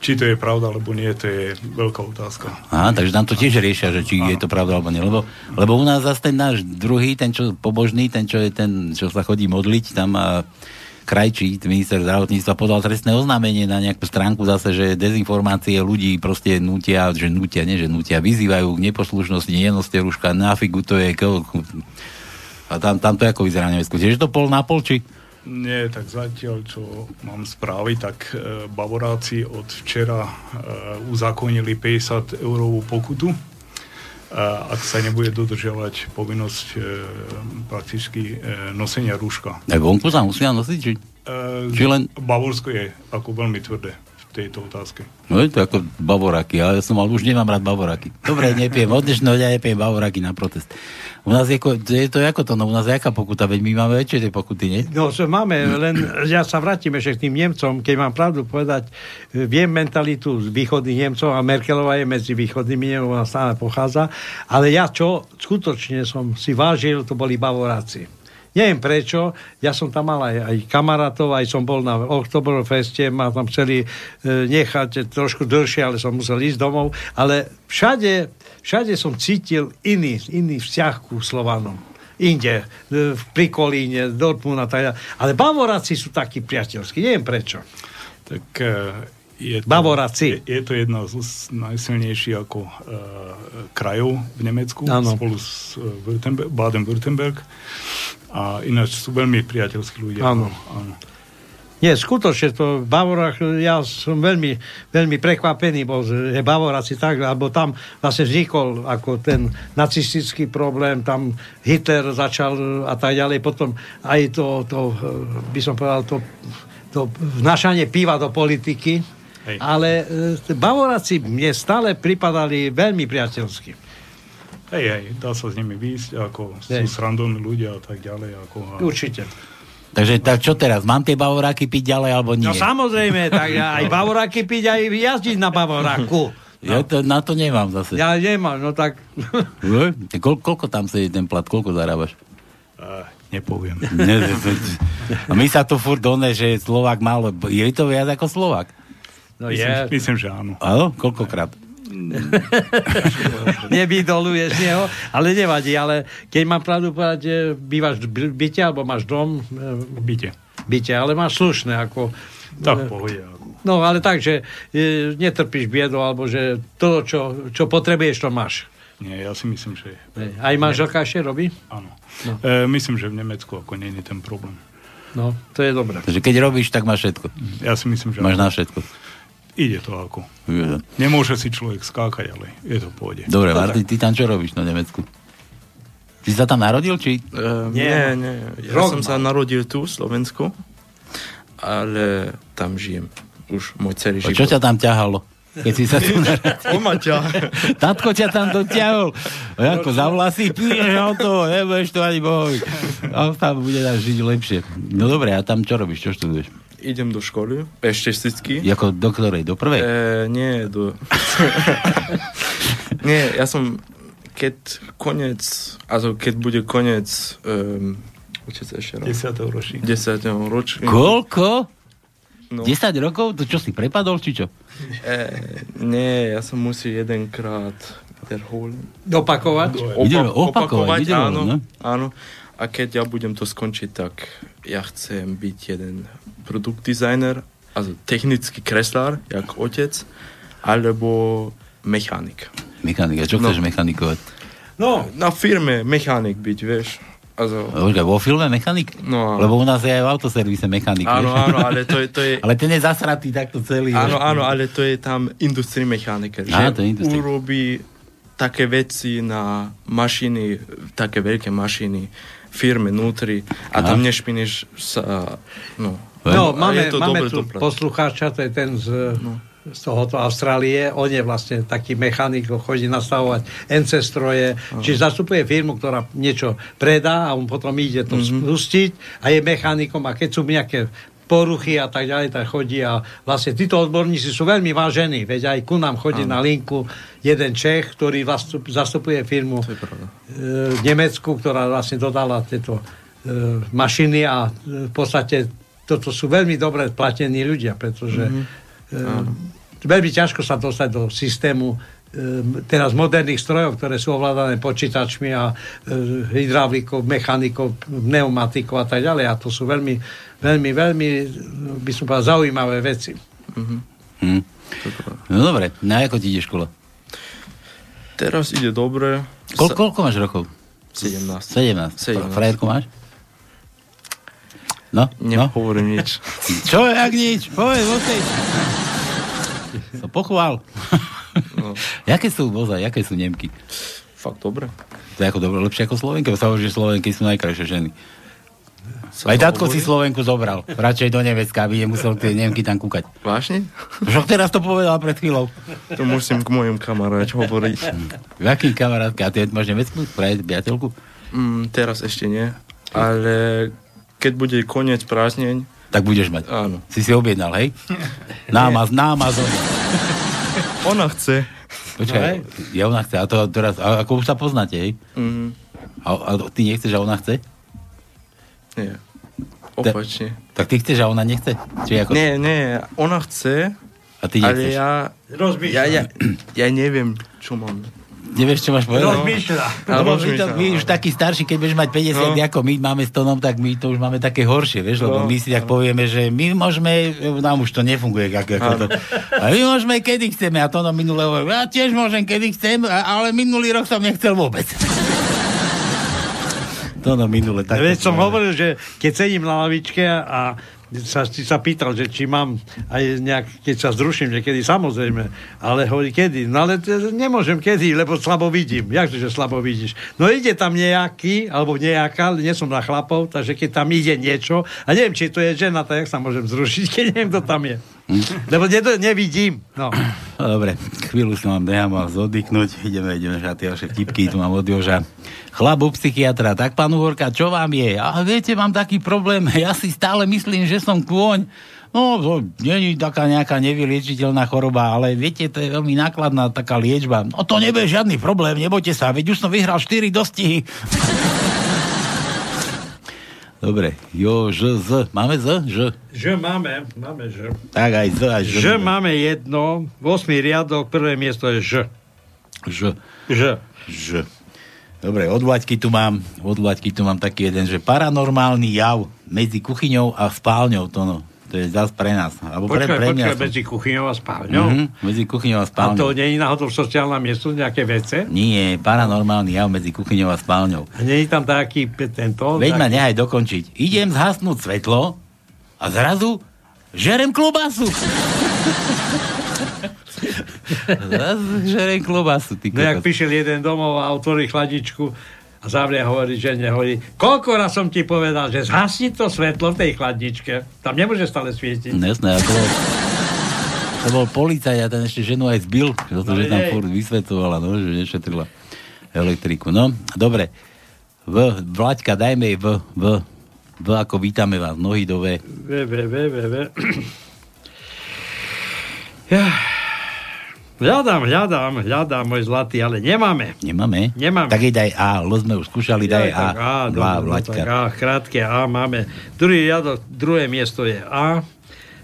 či to je pravda, alebo nie, to je veľká otázka. Aha, takže tam to tiež riešia, že či je to pravda alebo nie. Lebo, lebo u nás zase ten náš druhý, ten čo pobožný, ten čo je ten, čo sa chodí modliť, tam a krajčí, minister zdravotníctva podal trestné oznámenie na nejakú stránku zase, že dezinformácie ľudí proste nutia, že nutia, nie že nutia, vyzývajú k neposlušnosti, nenoste ruška, na figu to je, a tam, tam to ako vyzerá Nemecku. Tiež to pol na pol, či? Nie, tak zatiaľ, čo mám správy, tak e, Bavoráci od včera e, uzakonili 50 eurovú pokutu, ak sa nebude dodržiavať povinnosť e, prakticky e, nosenia rúška. Aj vonku sa musia nosiť, či? Či len- Bavorsko je ako veľmi tvrdé tejto otázke. No je to ako bavoraky, ale ja som mal, už nemám rád bavoraky. Dobre, nepijem, od dnešného dňa nepijem bavoraky na protest. U nás je, je to ako to, no u nás je aká pokuta, veď my máme väčšie tie pokuty, nie? No, že máme, len ja sa vrátim ešte k tým Nemcom, keď mám pravdu povedať, e, viem mentalitu z východných Nemcov a Merkelová je medzi východnými Nemcov, ona stále pochádza, ale ja čo skutočne som si vážil, to boli Bavoráci. Neviem prečo, ja som tam mal aj, aj kamarátov, aj som bol na Oktoberfeste, ma tam chceli e, nechať trošku dlhšie, ale som musel ísť domov, ale všade, všade som cítil iný, iný vzťah ku Slovanom inde, e, v Prikolíne, Dortmund a tak ďalej. Ale Bavoráci sú takí priateľskí, neviem prečo. Tak eh, je to, Bavoráci. Je, je to jedna z z najsilnejších ako uh, krajov v Nemecku Áno. spolu s Württemberg, Baden-Württemberg a ináč sú veľmi priateľskí ľudia. Áno. áno. Nie, skutočne to v Bavorách, ja som veľmi, veľmi prekvapený bol, že Bavoráci tak, alebo tam vlastne vznikol ako ten nacistický problém, tam Hitler začal a tak ďalej, potom aj to, to eh, by som povedal, to, to vnašanie piva do politiky, Hej. ale e, Bavoráci mne stále pripadali veľmi priateľsky. Hej, hej, dá sa s nimi výjsť, ako Hej. sú srandovní ľudia a tak ďalej. Ako, a... Určite. Takže tak čo teraz, mám tie bavoráky piť ďalej alebo nie? No samozrejme, tak aj Bavoráky piť, aj jazdiť na Bavoráku. (laughs) Ja to, na to nemám zase. Ja nemám, no tak... (laughs) No, Koľ, koľko tam sedí ten plat, koľko zarábaš? Uh, nepoviem. Ne, (laughs) to, to, a my sa tu furt doné, že Slovák málo. Je to viac ako Slovák? No myslím, je. myslím, že áno. Áno? Koľkokrát? (laughs) nevydoluješ neho, ale nevadí, ale keď mám pravdu povedať, že bývaš v byte alebo máš dom, v byte. byte, ale máš slušné, ako... Tak pohode. No, ale tak, že e, netrpíš biedu, alebo že to, čo, čo potrebuješ, to máš. Nie, ja si myslím, že... Aj manželka ešte robí? Áno. No. E, myslím, že v Nemecku ako nie je ten problém. No, to je dobré. Takže keď robíš, tak máš všetko. Ja si myslím, že... Máš na všetko. Ide to ako. Je. Nemôže si človek skákať, ale je to pohode. Dobre, Martin, ty tam čo robíš na Nemecku? Ty sa tam narodil, či? Uh, Nie. nie. Ja Rok som sa narodil tu, v Slovensku, ale tam žijem už môj celý A život. čo ťa tam ťahalo? Keď si sa tu (laughs) narodil. O Maťa. Tatko ťa tam dotiahol. A ako za vlasy, píješ auto, nebudeš to ani bohoviť. A tam bude nás žiť lepšie. No dobre, a tam čo robíš? Čo študuješ? Idem do školy, štetistiky. Ako do ktorej? Do prvej? E, nie, do... (laughs) nie, ja som, keď konec, also keď bude konec, um, učite sa ešte raz. 10. ročník. 10. ročník. Koľko? No. 10 rokov? To čo si prepadol, či čo? E, nie, ja som musel jedenkrát wiederholen. Dopakovať? Ideme opakovať, wiederholen, áno, no. áno. A keď ja budem to skončiť, tak ja chcem byť jeden produktdesigner, also technický kreslár, jak otec, alebo mechanik. Mechanik, a čo No. chceš mechanikovať? No, Na firme mechanik byť, vieš. Also, Počkaj, vo filme mechanik? No, áno. Lebo u nás je aj v autoservise mechanik. áno, vieš? áno, ale to je, to je, (laughs) Ale ten je zasratý takto celý. áno, vieš. áno, ale to je tam industrie mechaniker, Á, že to je industrie. urobí také veci na mašiny, také veľké mašiny, firme nutri a Aha. tam nešpineš sa, no. No, máme, to máme tu doplatiť. poslucháča, to je ten z, no. z tohoto Austrálie. On je vlastne taký mechanik, chodí nastavovať NC stroje, čiže zastupuje firmu, ktorá niečo predá a on potom ide to mm-hmm. spustiť a je mechanikom a keď sú nejaké poruchy a tak ďalej, tak chodí a vlastne títo odborníci sú veľmi vážení, veď aj ku nám chodí Áno. na linku jeden Čech, ktorý zastup, zastupuje firmu To e, Nemecku, ktorá vlastne dodala tieto e, mašiny a e, v podstate toto sú veľmi dobre platení ľudia, pretože mm-hmm. e, veľmi ťažko sa dostať do systému e, teraz moderných strojov, ktoré sú ovládané počítačmi a e, hydraulikou, mechanikou, pneumatikou a tak ďalej. A to sú veľmi, veľmi, veľmi, by som povedal, zaujímavé veci. Hm. No dobre, na ako ti ide škola? Teraz ide dobre. Koľ, Sa- koľko máš rokov? 17. 17. 17. Frajerku máš? No, no. Nehovorím nič. (laughs) Čo, jak nič? Povedz, okej. Sa pochvál. No. (laughs) Jaké sú vozaj, jaké sú Nemky? Fakt dobre. To je ako dobre, lepšie ako Slovenky, bo sa hovorí, že Slovenky sú najkrajšie ženy. Aj tatko si Slovenku zobral. Radšej do Nemecka, aby nemusel tie Nemky tam kúkať. Vážne? Však teraz to povedal pred chvíľou. To musím k mojim kamaráť hovoriť. V akým kamarátke? A ty máš nemeckú priateľku? Mm, teraz ešte nie. Ale keď bude koniec prázdneň, Tak budeš mať. Áno. Si si objednal, hej? Na Amazone. ona chce. Počkaj, ja ona chce. A to teraz, a ako už sa poznáte, hej? Mm, A, a ty nechceš, a ona chce? nie. Opačne. Tak ty chceš, a ona nechce? Či ako... Nie, nie, ona chce, A ty ale nechceš? ja, Rozmýšľa. ja, ja, ja neviem, čo mám. Nevieš, čo máš povedať? Rozmýšľa. Lebo my, to, my no. už taký starší, keď budeš mať 50, No. ako my máme s Tonom, tak my to už máme také horšie, vieš, lebo No. my si tak povieme, že my môžeme, nám už to nefunguje, ako, ako to. A my môžeme, kedy chceme. A Tono minulé hovoril, ja tiež môžem, kedy chcem, ale minulý rok som nechcel vôbec. (laughs) Tono minule tak. Veď som hovoril, že keď sedím na lavičke a sa, si sa pýtal, že či mám aj nejak, keď sa zruším niekedy, samozrejme, ale hovorí, kedy? No ale nemôžem kedy, lebo slabo vidím. Jakže, že slabo vidíš? No ide tam nejaký, alebo nejaká, nie som na chlapov, takže keď tam ide niečo, a neviem, či to je žena, tak jak sa môžem zrušiť, (laughs) keď neviem, kto tam je. Lebo ne, nevidím. No. Dobre, chvíľu som vám nechám vás oddychnúť. Ideme, ideme na tie vaše vtipky, tu mám od Joža. Chlap u psychiatra, tak pán Uhorka, čo vám je? A viete, mám taký problém, (laughs) ja si stále myslím, že som kôň. No, to je taká nejaká nevyliečiteľná choroba, ale viete, to je veľmi nákladná taká liečba. No to nebude žiadny problém, nebojte sa, veď už som vyhral 4 dostihy. (laughs) Dobre, jo, ž, z. Máme z? Ž. Že máme, máme že. Tak aj z, aj ž. Že máme jedno, 8 riadok, prvé miesto je Ž. Ž. Ž. Ž. Dobre, od Vlaďky tu mám, od Vlaďky tu mám taký jeden, že paranormálny jav medzi kuchyňou a spálňou, to no. To je zás pre nás. Alebo pre, Počkaj, pre mňa. počkaj, medzi kuchyňou a spálňou. Mhm, medzi kuchyňou a A spálňou. to nie je náhodou sociálna miesto, nejaké vece? Nie, paranormálny jav medzi kuchyňou a spálňou. A nie je tam taký tento... Veď ma taký- nehaj dokončiť. Idem zhasnúť svetlo a zrazu žerem klobásu. (laughs) zrazu žerem klobásu, ty No jak prišiel jeden domov a otvorí chladičku a a hovorí žene, hovorí, koľko raz som ti povedal, že zhasni to svetlo v tej chladničke. Tam nemôže stále svietiť. No jasné, a to bol, policajt a ten ešte ženu aj zbil, že, to, No že tam furt vysvetovala, no, že nešetrila elektriku. No, dobre. V, Vlaďka, dajme jej v, v, v, ako vítame vás, nohy do V. V, v, v, v, v. (clears throat) Ja. Hľadám, hľadám, hľadám, môj zlatý, ale nemáme. Nemáme? Nemáme. Tak jej daj A, L sme už skúšali, daj Ja, A. A, Dva, no, tak A, krátke A máme. Druhý riadok, druhé miesto je A.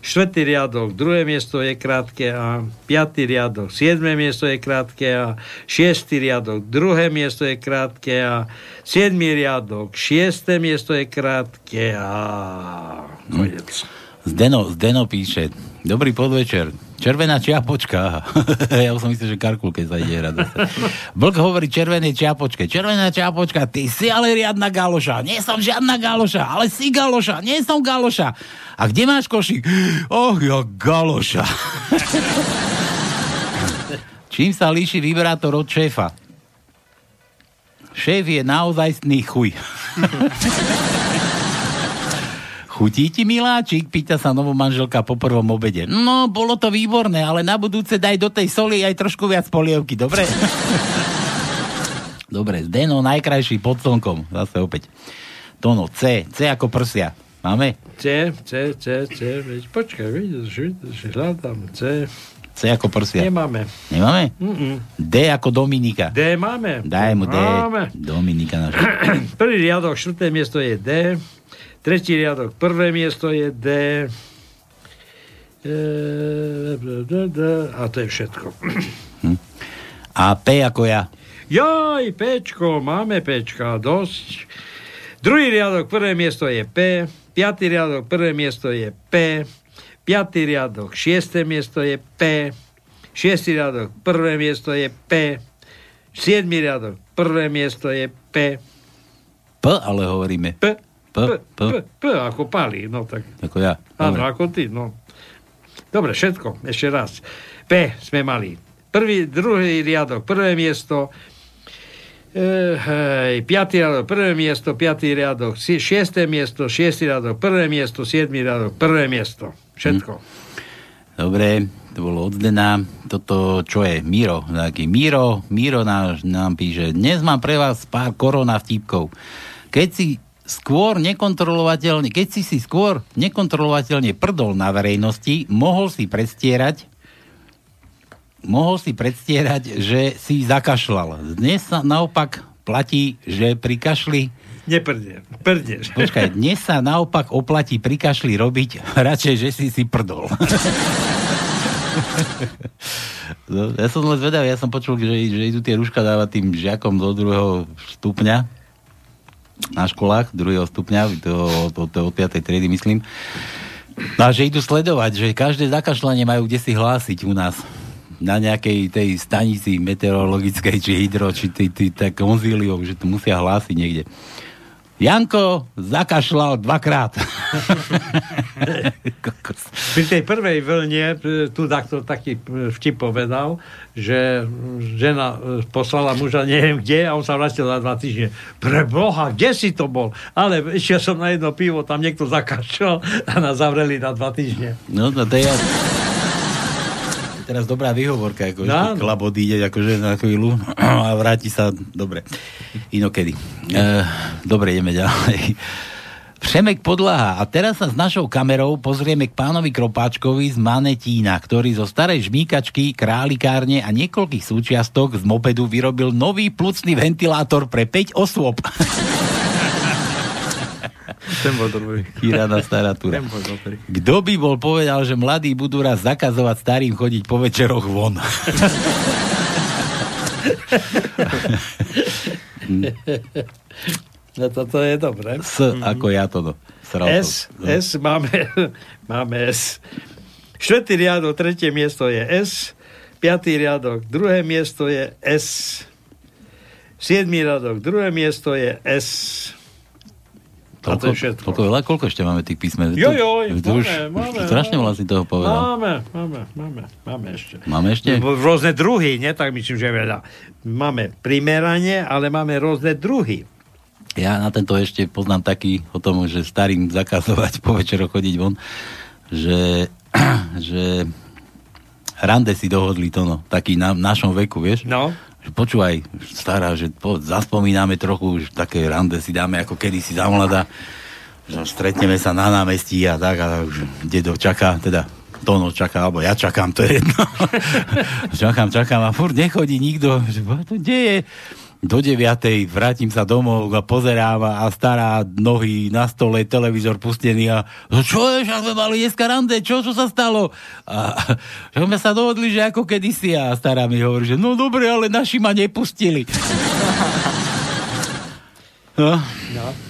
Štvrtý riadok, druhé miesto je krátke A. Piatý riadok, siedme miesto je krátke A. Šiestý riadok, druhé miesto je krátke A. Siedmý riadok, šiesté miesto je krátke A. Konec. Zdeno, Zdeno píše, dobrý podvečer, červená čiapočka. (laughs) ja už som myslel, že Karkul, keď sa ide hrať. Vlk hovorí červenej čiapočke. Červená čiapočka, ty si ale riadna galoša. Nie som žiadna galoša, ale si galoša. Nie som galoša. A kde máš košík? Och, ja galoša. (laughs) Čím sa líši vibrátor od šéfa? Šéf je naozajstný chuj. (laughs) Chutí ti, miláčik? Pýta sa novomanželka po prvom obede. No, bolo to výborné, ale na budúce daj do tej soli aj trošku viac polievky, dobre? (laughs) dobre, Zdeno, najkrajší pod slnkom. Zase opäť. Tono, C. C ako prsia. Máme? C, C, C, C, veď počkaj, vidíš, vidíš, hľadám C. C ako prsia. Nemáme. Nemáme? Mm-mm. D ako Dominika. D máme. Daj mu D. Máme. Dominika naša. (clears throat) Prvý riadok, štvrté miesto je D. Tretí riadok, prvé miesto je D. E, a to je všetko. A P ako ja. Joj, Pčko, máme Pčka, dosť. Druhý riadok, prvé miesto je P. Piatý riadok, prvé miesto je P. Piatý riadok, šiesté miesto je P. Šiestý riadok, prvé miesto je P. Siedmý riadok, prvé miesto je P. P ale hovoríme. P. P, P, P, P ako palí, no tak. ako ja. Áno, ako ty, no. Dobre, všetko, ešte raz. P sme mali. Prvý, druhý riadok, prvé miesto. E, piatý riadok, prvé miesto, piatý riadok, si- šiesté miesto, šiestý riadok, prvé miesto, siedmý riadok, prvé miesto. Všetko. Dobre, to bolo od Zdena. Toto, čo je? Miro. Taký Miro, Miro nám, nám píše, dnes mám pre vás pár korona vtipkov. Keď si skôr nekontrolovateľne, keď si si skôr nekontrolovateľne prdol na verejnosti, mohol si predstierať, mohol si predstierať, že si zakašľal. Dnes sa naopak platí, že pri kašli prdneš. (laughs) Počkaj, dnes sa naopak oplatí pri kašli robiť radšej, že si si prdol. (laughs) No, ja som len zvedavý, ja som počul, že, že idú tie rúška dávať tým žiakom do druhého stupňa na školách, druhého stupňa, to, to, od 5. triedy myslím. A že idú sledovať, že každé zakašľanie majú kde si hlásiť u nás na nejakej tej stanici meteorologickej, či hydro, či tak konzíliou, že to musia hlásiť niekde. Janko zakašľal dvakrát. (laughs) Pri tej prvej vlne e, tu takto taký e, vtip povedal, že žena e, poslala muža neviem kde a on sa vrátil za dva týždne. Pre Boha, kde si to bol? Ale išiel som na jedno pivo, tam niekto zakašľal a nás zavreli na dva týždne. No, no to je... Teraz dobrá výhovorka, ako No, no. chlap odíde akože na chvíľu (laughs) a vráti sa, dobre, inokedy. E, dobre, ideme ďalej. Všemek podlaha. A teraz sa s našou kamerou pozrieme k pánovi Kropáčkovi z Manetína, ktorý zo starej žmýkačky, králikárne a niekoľkých súčiastok z mopedu vyrobil nový plucný ventilátor pre 5 osôb. (laughs) Ten bol dobrý. Kirana stará tura. Ten bol dobrý. Kto by bol povedal, že mladí budú raz zakazovať starým chodiť po večeroch von? No toto je dobré. S ako ja to no. Sral to. S, S máme, máme S. Štvrtý riadok, tretie miesto je S. Piatý riadok, druhé miesto je S. Siedmý riadok, druhé miesto je S. A to je všetko. Toľko veľa? Koľko ešte máme tých písmen? Jo, jo, to už máme, máme, strašne máme. veľa si toho povedal. Máme, máme, máme, máme ešte. Máme ešte? Rôzne druhy, nie tak myslím, že veľa. Máme primeranie, ale máme rôzne druhy. Ja na tento ešte poznám taký o tom, že starým zakazovať po večeroch chodiť von, že, (clears throat) že rande si dohodli to, no, taký na našom veku, vieš? No. Že počúvaj, stará, že po, zaspomíname trochu, že také rande si dáme ako kedysi za mladá, že stretneme sa na námestí a tak, a už dedo čaká, teda Tono čaká, alebo ja čakám, to je jedno. (laughs) čakám, čakám a furt nechodí nikto, že "Bo to deje. Do 9. vrátim sa domov a pozerám a stará nohy na stole, televízor pustený a "No čo je, že sme mali dneska rande, čo, čo sa stalo? A (laughs) že sme sa dohodli, že ako kedysi a stará mi hovorí, že no dobre, ale naši ma nepustili. (laughs) No. No.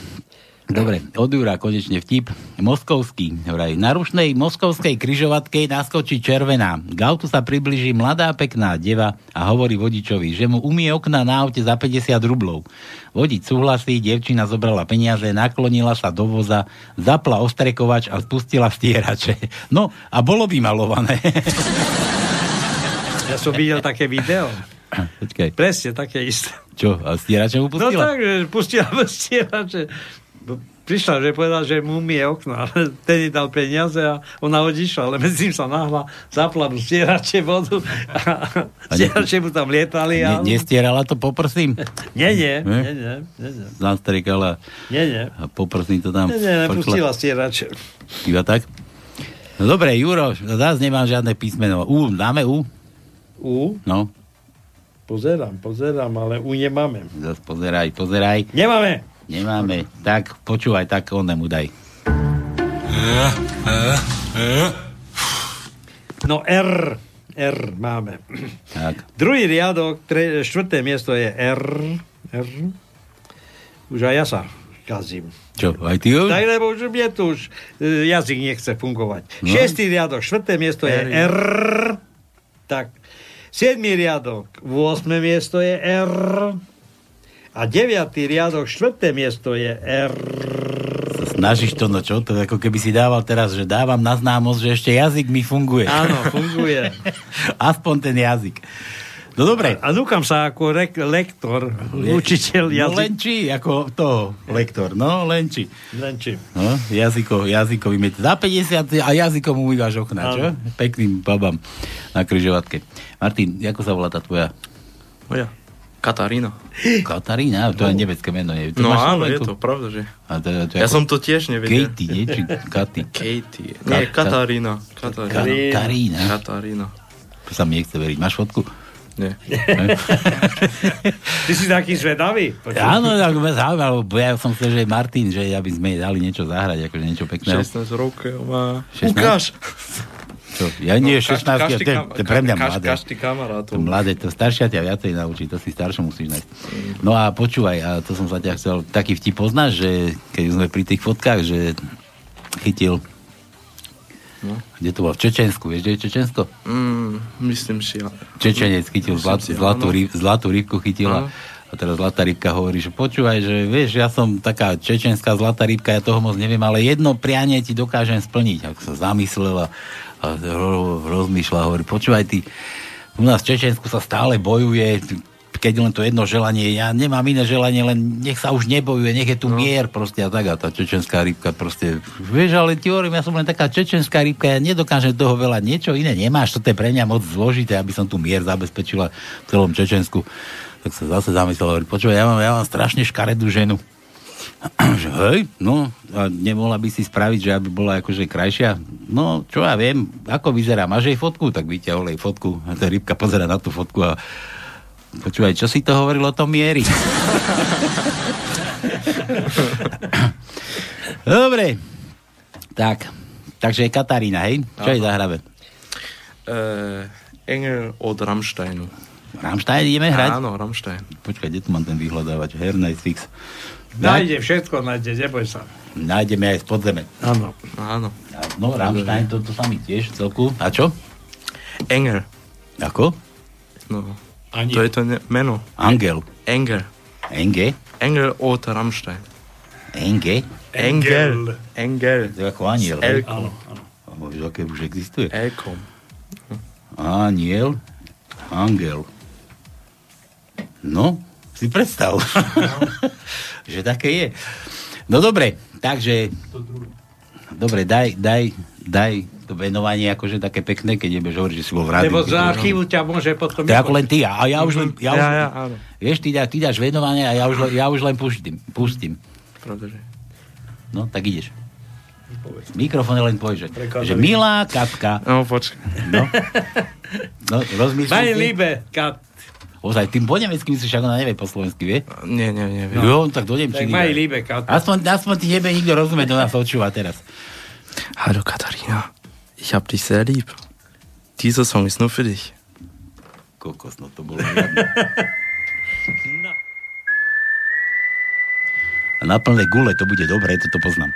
Dobre, od Jura konečne vtip. Moskovský, vraj. Na rušnej moskovskej kryžovatke naskočí červená. K autu sa približí mladá pekná deva a hovorí vodičovi, že mu umie okna na aute za 50 rublov. Vodič súhlasí, devčina zobrala peniaze, naklonila sa do voza, zapla ostrekovač a spustila stierače. No a bolo by malované. Ja som videl také video. Počkaj, Presne také isté. čo? A stierače mu No pustila? tak, že pustila stierače. Prišla, že povedala, že mu umie okno, ale (laughs) jej dal peniaze a ona odišla, ale medzi tým sa nahla, zapla mu stierače vodu a A (laughs) stierače mu tam lietali. A... Ne, nestierala to poprsím? (laughs) Nie, nie, nie, nie, nie, nie. Zastrikala Nie, nie. a poprsím to tam... Nie, nie, nepustila stierače. Iba tak? No dobre, Juro, zás nemám žiadne písmeno. U, dáme U? U? No, Pozerám, pozerám, ale U nemáme. zás pozeraj, pozeraj. Nemáme. Nemáme. Tak, počúvaj, tak onemu daj. No R. R máme. Tak. Druhý riadok, tre, štvrté miesto je R. R. Už aj ja sa kazím. Čo, aj ty už? Tak, lebo už je tu už e, jazyk nechce fungovať. No. Šiestý riadok, štvrté miesto je R. R. Tak. Siedmý riadok, 8. miesto je R. A deviatý riadok, štvrté miesto je R. Snažíš to, no čo? To je ako keby si dával teraz, že dávam na známosť, že ešte jazyk mi funguje. Áno, funguje. (laughs) Aspoň ten jazyk. No dobre. A, a núkam sa ako rek, lektor, učiteľ No jazyk. len či, ako to, lektor, no len či. Len či. No, jazyko, jazykový met. Za 50 a jazykom umývaš okna, čo? Pekným babám na kryžovatke. Martin, ako sa volá tá tvoja? Moja. Katarína. Katarína? To je nemecké meno. Nie? To No áno, je to pravda, že. A to, to Ja ako- som to tiež nevedel. Katie, nie? Či Katy? Katie. Ka- Nie, ka- Katarína. Katarína. Katarína. To sa mi nechce veriť. Máš fotku? Nie. (laughs) Ty si taký zvedavý? Áno, tak ma zaujímalo, bo ja som chcel, že Martin, že aby sme jej dali niečo zahrať, akože niečo pekného. 16 rokov má. 16? Ukáž. (laughs) To, ja nie, No, 16, každý- to, to pre mňa mladé. každý kamarát to- To mladé, to staršia ťa viacej naučí, to si staršie musíš nájsť. No a počúvaj, a to som sa ťa chcel, taký vtip poznáš, že keď sme pri tých fotkách, že chytil No. kde to bolo? V Čečensku, vieš, kde je Čečensko? Mm, myslím si, ale... Čečenec chytil Myslím zlat, si, zlatú, ryb, zlatú rybku chytila. Áno. A teraz zlatá rybka hovorí, že počúvaj, že vieš, ja som taká čečenská zlatá rybka, ja toho moc neviem, ale jedno prianie ti dokážem splniť. Ak sa zamyslela a ro- rozmýšľa, hovorí, počúvaj ty, u nás v Čečensku sa stále bojuje, keď len to jedno želanie, ja nemám iné želanie, len nech sa už nebojuje, nech je tu no. mier proste a tak. A tá čečenská rybka proste, vieš, ale ti hovorím, ja som len taká čečenská rybka, ja nedokážem toho veľa, niečo iné nemáš, to je pre mňa moc zložité, aby som tu mier zabezpečila v celom Čečensku. Tak sa zase zamyslel, hovorí, počúvaj, ja mám, ja mám strašne škaredú ženu. (clears throat) že hej, no, a nemohla by si spraviť, že aby bola akože krajšia. No, čo ja viem, ako vyzerá, máš jej fotku? Tak vyťahol jej fotku, a tá rybka pozera na tú fotku a počúvaj, čo si to hovoril o tom miery? (laughs) Dobre, tak, takže je Katarína, hej? Čo jej Áno. zahráme? Äh, Engel od Rammsteinu. Rammstein ideme hrať? Áno, Rammstein. Počkaj, kde tu mám ten vyhľadávač? Her Nice Fix. Nájde všetko, nájde, neboj sa. Nájdeme aj z podzeme. Áno. Áno. No, Rammstein, to, to sa mi tiež celku. A čo? Engel. Ako? No. Ani. To je to ne- meno. Angel. Engel. Enge? Engel od Rammstein. Enge? Engel. Engel. To je ako aniel. hej? Elkom. Možno, aké už existuje. Elkom. Aniel. Angel. No, si predstav. (laughs) že také je. No dobre, takže... Dobre, daj, daj, daj to venovanie akože také pekné, keď nebudeš hovoriť, že si bol v rádiu. Lebo z archívu ťa môže potom... To je ako len ty. A ja už len... Ja, už, Ja, ja, áno. Vieš, ty, dá, ty dáš venovanie a ja už, len- ja už len pustím. pustím. Pravda, že. No, tak ideš. Mikrofón je len tvoj, že, že milá Katka. No, počkaj. No, (laughs) no rozmýšľaj. Mein si. Liebe, Kat. Ozaj, tým po nemecky myslíš, ako ona nevie po slovensky, vie? Nie, nie, nie. No. Jo, tak do Tak Nemčiny. Daj. Liebe, Kat. Aspoň, aspoň ti nebude nikto rozumieť, kto nás počúva teraz. Hallo Katharina. Ich hab dich sehr lieb. Dieser Song ist nur für dich. Kokos, no to bolo (laughs) na plné gule to bude dobré, toto poznám.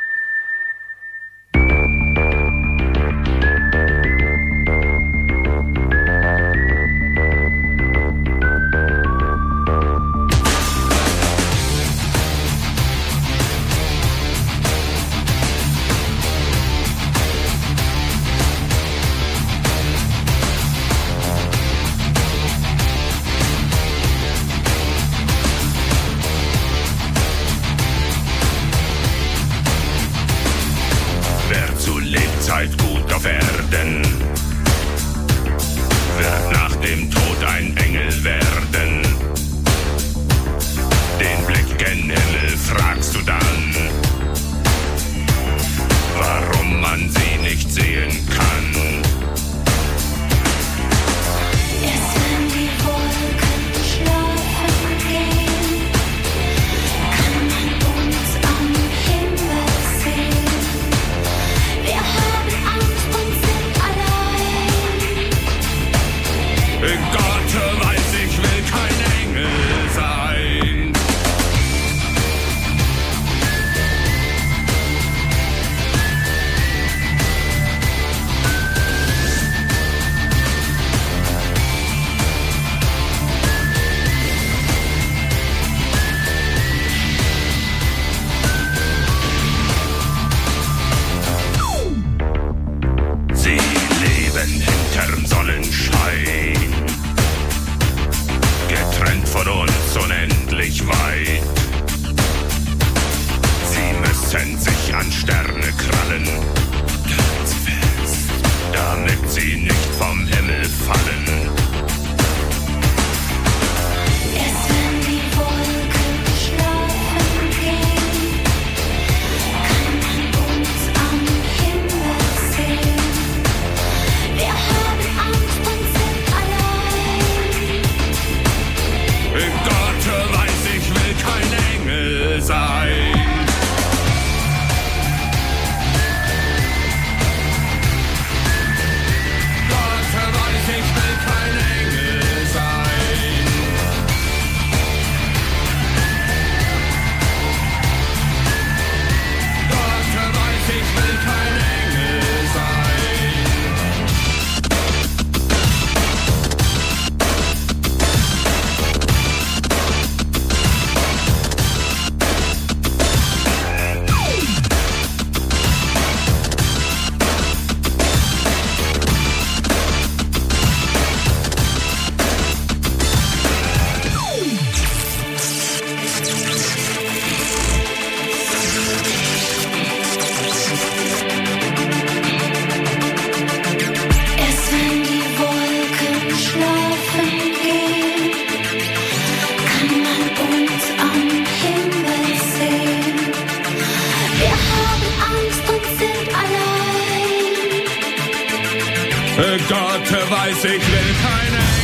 Gott weiß, ich will kein Engel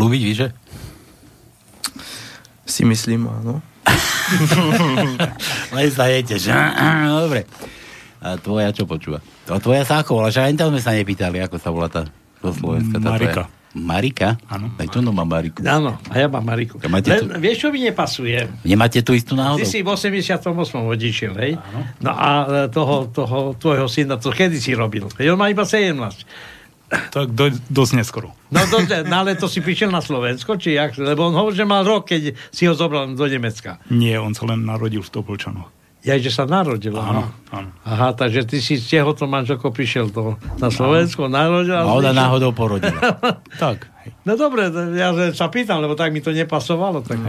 ľúbiť, víš? Si myslím, áno. Len sa jete, že? (laughs) Dobre. A tvoja čo počúva? To tvoja sa ako volá? Že ani tam sme sa nepýtali, ako sa volá tá do Slovenska. Tá Marika. Tvoja. Marika? Áno. Aj to no má Mariku. Áno, a ja mám Mariku. Máte Len, tu- vieš, čo mi nepasuje? Nemáte tu istú náhodou? Ty si v 88. odišiel, hej? No a e, toho, toho tvojho syna, to kedy si robil? Veď On má iba 17. Tak do, dosť neskoro. No, do, no ale to si prišiel na Slovensko, či jak? Lebo on hovorí, že mal rok, keď si ho zobral do Nemecka. Nie, on sa len narodil v Topolčanoch. Ja, že sa narodil. Áno, aha. áno. Aha, takže ty si z tehoto manželko prišiel to na Slovensko, narodil. A ona náhodou porodila. (laughs) tak. No dobre, to ja sa pýtam, lebo tak mi to nepasovalo. Tak...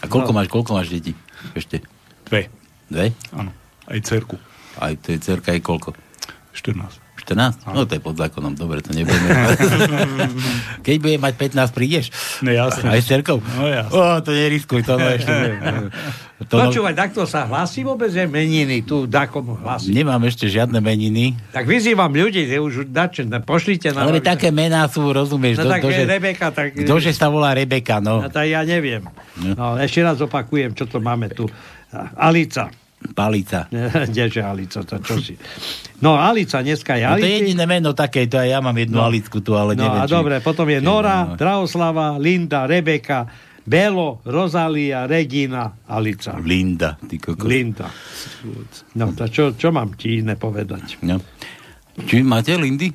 A koľko No. máš, koľko máš detí? Ešte? Dve. Dve? Áno. Aj cerku. Aj to je cerka, aj koľko? 14. 14? No to je pod zákonom, dobre, to nebudeme. (laughs) Keď bude mať 15, prídeš? No jasne. Aj s cerkou? No jasne. Ó, to neriskuj, to no ešte. To no, Počúvaj, takto sa hlasí vôbec, že meniny tu dakom hlasí. nemám ešte žiadne meniny. Tak vyzývam ľudí, že už dačo, pošlite na... Ale také mená sú, rozumieš? No do, tak dože, Rebeka, tak... dože sa volá Rebeka, no. No tak ja neviem. No, ešte raz opakujem, čo to máme tu. Alica. Palica. (laughs) Kdeže Alica, to čo si. No, Alica, dneska je No, to je Alici. jediné meno také, to aj ja mám jednu No. Alicku tu, ale No neviem, a dobre, potom je Nora, no. Drahoslava, Linda, Rebeka, Belo, Rozália, Regina, Alica. Linda, ty kokos. Linda. No, to čo, čo mám ti iné povedať? No. Či máte Lindy?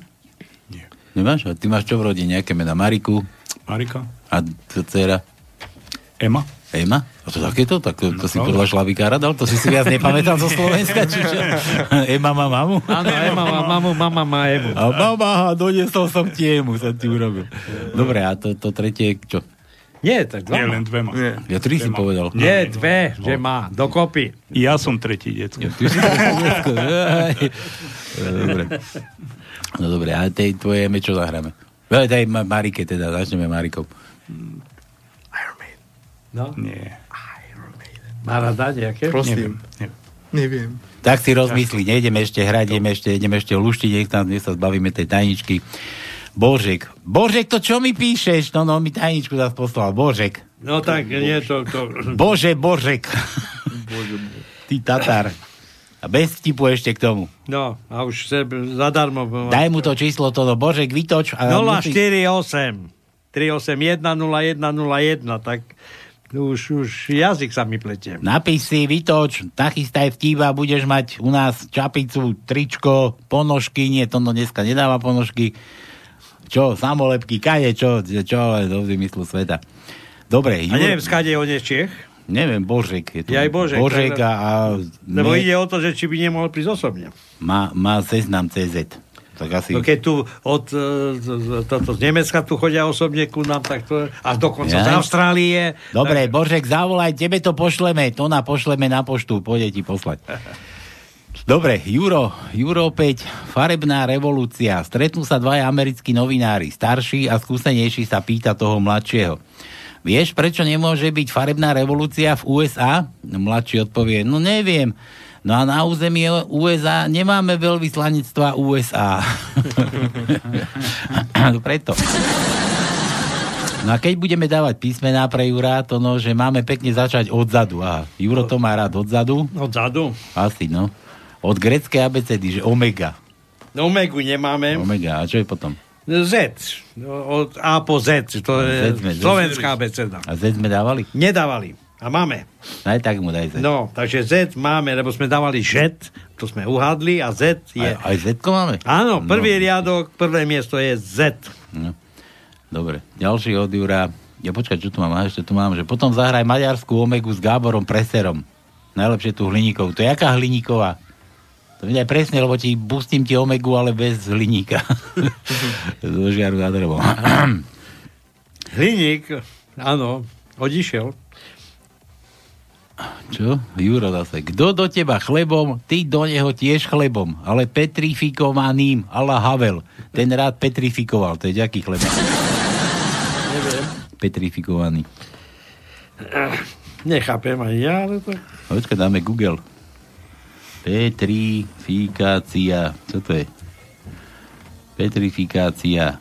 Nie. Nemáš? A ty máš čo v rodine? Nejaké mená? Mariku? Marika? A dcera? Ema? Ema? A to takéto? Tak to, to si pravda. podľa šlavikára dal? To si si viac nepamätal zo Slovenska? Či čo? (laughs) Ema má mamu? Áno, Ema má mamu, mama má Emu. A mama, doniesol som ti Emu, som ti urobil. Dobre, a to, to tretie, čo? Nie, tak dva. Nie, má. len dve má. Ja tri si povedal. Nie, dve, že má, dokopy. Ja som tretí detsko. Ty si tretí detsko. (laughs) Aj. No, Dobre. No dobre, a tej tvoje Eme čo zahráme? No, daj Ma- Marike teda, začneme Marikou. No, Nie. má rada nejaké? Prosím. Nie. Neviem. Tak si rozmyslí, nejdeme ešte hrať, ideme ešte, ideme ešte luštiť, nech, tam, nech sa zbavíme tej tajničky. Božek. Božek, to čo mi píšeš? No, no, mi tajničku zase poslal. Božek. No tak, nie, to... to... Bože, Božek. Ty Tatar. A bez vtipu ešte k tomu. No, a už se zadarmo... Daj mu to číslo, to no, Božek, vytoč. A musí- 048 381 0101, tak už, už jazyk sa mi pletie. Napíš si, vytoč, nachystaj vtip a budeš mať u nás čapicu, tričko, ponožky, nie, to no dneska nedáva ponožky. Čo, samolepky, kade, čo, čo, do zmyslu sveta. Dobre, A neviem, skade on je Čech? neviem, Božek je tu. Je aj Božek, Božek a Lebo ne- ide o to, že či by nemohol prísť osobne. má, má seznam CZ. Tak asi... No keď tu od e, toto, z Nemecka tu chodia osobne ku nám, tak to až dokonca Ja? z Austrálie. Dobre, Božek, zavolaj, tebe to pošleme, to na pošleme na poštu, pôjde ti poslať. Dobre, Juro, Juro 5, farebná revolúcia. Stretnú sa dvaja americkí novinári. Starší a skúsenejší sa pýta toho mladšieho. Vieš, prečo nemôže byť farebná revolúcia v USA? No, Mladší odpovie, no neviem. No a na území USA nemáme veľvyslanectva USA. (laughs) Preto. No a keď budeme dávať písmená pre Jura, to no, že máme pekne začať odzadu. Aha, Juro to má rád odzadu? Odzadu? Asi, no. Od greckej abecedy, že omega. No, Omegu nemáme. Omega, a čo je potom? Z. No, Od A po Z. To je Z Z. slovenská abeceda. A Z sme dávali? Nedávali. A máme. Aj tak mu daj Z. No, takže Z máme, lebo sme dávali Z, to sme uhádli a Z je... Aj, aj Z máme? Áno, prvý No. riadok, prvé miesto je Z. No. Dobre, ďalší od Jura. Ja počkaj, čo tu mám? Aha, ešte tu mám, že potom zahraj maďarskú omegu s Gáborom Preserom. Najlepšie tu hliníkov. To je jaká hliníková? To mi daj presne, lebo ti pustím ti omegu, ale bez hliníka. (laughs) Do žiaru na drevo. (clears throat) Hliník, áno, odišiel. Čo? Juro zase. Kto do teba chlebom, ty do neho tiež chlebom, ale petrifikovaným, ala Havel. Ten rád petrifikoval. To je ďaký chleb. Neviem. Petrifikovaný. Nechápem aj ja, ale to... Počkaj, dáme Google. Petrifikácia. Čo to je? Petrifikácia.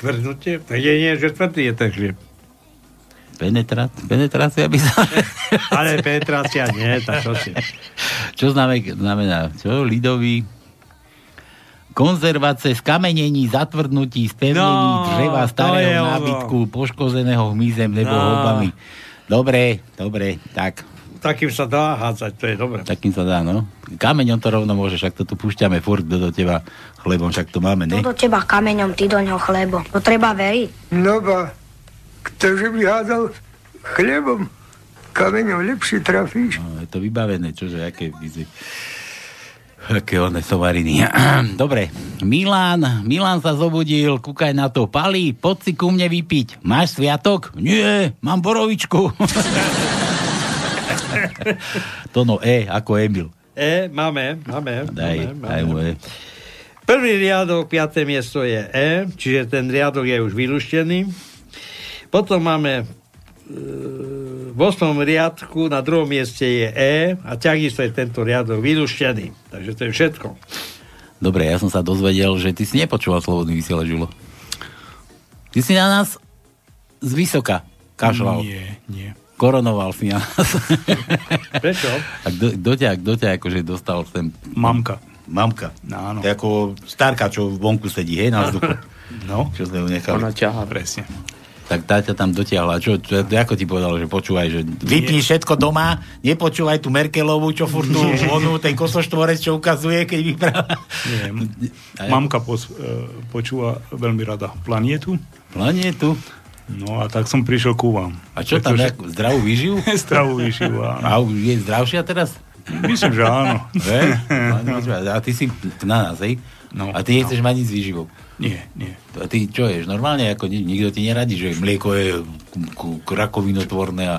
Tvrdnutie? Tak je nie, že tvrdý je ten chlieb. Penetrat, penetrácia by sa... (laughs) Ale penetrácia nie, tak čo si. (laughs) Čo znamená, znamená? Čo? Lidový konzervace skamenení, zatvrdnutí, spevnení No, dreva, starého ono. nábytku, poškozeného hmyzem nebo No. hobami. Dobre, dobre, tak. Takým sa dá hádzať, to je dobre. Takým sa dá, no. Kameňom to rovno môže, však to tu púšťame furt do, do teba chlebom, však to máme, ne? To do teba kameňom, ty do ňoho chlebo. To treba veriť. No ba, ktože by hádal chlebom, kameňom lepšie trafíš. No, je to vybavené, čože, aké vizi... Aké one somariny. (clears throat) Dobre, Milan, Milan sa zobudil, kúkaj na to, Pali, poď si ku mne vypiť. Máš sviatok? Nie, mám borovičku. (laughs) to no E, ako Emil. E, máme, máme. Daj, máme, daj mu E. Prvý riadok, piaté miesto je E, čiže ten riadok je už vylúštený. Potom máme e, v 8. riadku na druhom mieste je E a takisto je tento riadok vylúštený. Takže to je všetko. Dobre, ja som sa dozvedel, že ty si nepočúval Slobodný vysielač, Žulo. Ty si na nás z vysoka kašľal. Nie, nie. Koronoval si na nás. (laughs) Prečo? A kto, kto ťa, kto ťa akože dostal sem? Mamka. Mamka. Áno. To je ako starka, čo vonku sedí, hej, na vzduchu. (laughs) No. Čo sme ju nechali. Ona ťahá. Presne. Tak tá ťa tam dotiahla. Čo, čo, ako ti povedal, že počúvaj, že vypni všetko doma, nepočúvaj tú Merkelovú, čo furt tu onu, ten kosoštvorec, čo ukazuje, keď vypráva. Nie. Mamka pos, e, počúva veľmi rada planietu. Planietu? No a tak som prišiel ku vám. A čo tam, Pretože- nejakú zdravú výživu? (laughs) zdravú výživu, áno. A už je zdravšia teraz? Myslím, že áno. Hej? A ty si na nás, hej? No, a ty nechceš mať nič s výživou? Nie, nie. A ty čo ješ? Normálne, ako ni- nikto ti neradí, že mlieko je k- k- rakovinotvorné a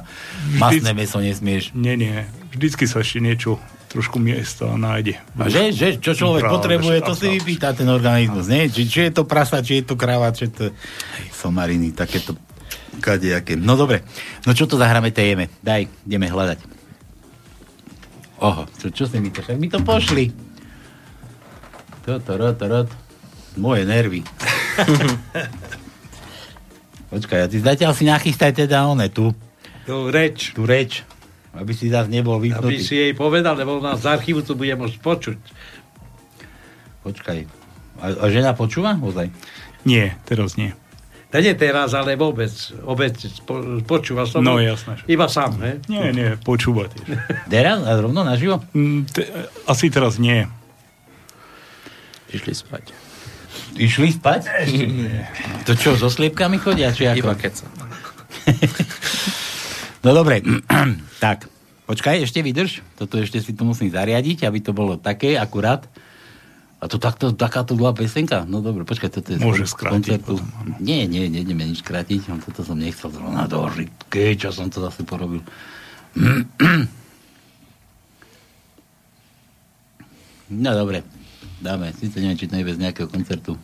masné meso nesmieš. Nie, nie. Vždycky sa ešte niečo trošku miesta nájde. A že, že čo človek Práve, potrebuje, to si vypýta ten organizmus, nie? Či, či je to prasa, či je to kráva, či je to somariny, takéto kadejaké. No dobre, no čo to zahráme, tejeme. Daj, ideme hľadať. Oho, čo, čo si mi to, však mi to pošli. Toto, rot, rot. Moje nervy. (laughs) Počkaj, a ty zatiaľ si nachystaj teda one tu. Tu reč. Tu reč. Aby si zase nebol Aby vypnutý. si jej povedal, lebo nás z archívu to bude môcť počuť. Počkaj. A, a žena počúva? Ozaj. Nie, teraz nie. To nie teraz, ale vôbec. Po, počúva som. No, jasné. Iba sám, he? Nie, nie, počúva tiež. (laughs) Teraz? A rovno naživo? Mm, te, asi teraz nie. Išli spať. Išli spať? To čo, so sliepkami chodia? Či ako? Iba keca. (laughs) No dobre, (clears throat) tak. Počkaj, ešte vydrž. Toto ešte si to musím zariadiť, aby to bolo také, akurát. A to takto, takáto dlhá pesenka? No dobre, počkaj, toto je Môže z koncertu. Nie, nie, nejdeme nič skrátiť. Toto som nechcel zrovna do žitky, čo som to zase porobil. (clears throat) No dobre, dáme. Sice neviem, či to je bez nejakého koncertu.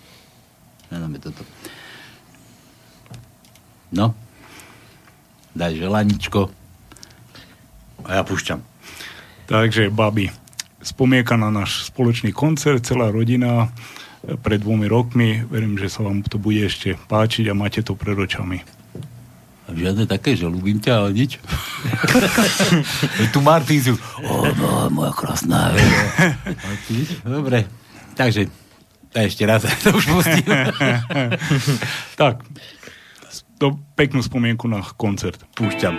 Dáme toto. No. Daj želaničko. A ja púšťam. Takže, babi, spomienka na náš spoločný koncert, celá rodina e, pred dvomi rokmi. Verím, že sa vám to bude ešte páčiť a máte to pred očami. A žiadne také, že ľúbim ťa, ale nič. (laughs) tu Martíziu. O, no, moja krásna. (laughs) Dobre. Takže, ešte raz, (laughs) to už pustím. tak, to peknú spomienku na koncert. Púšťam.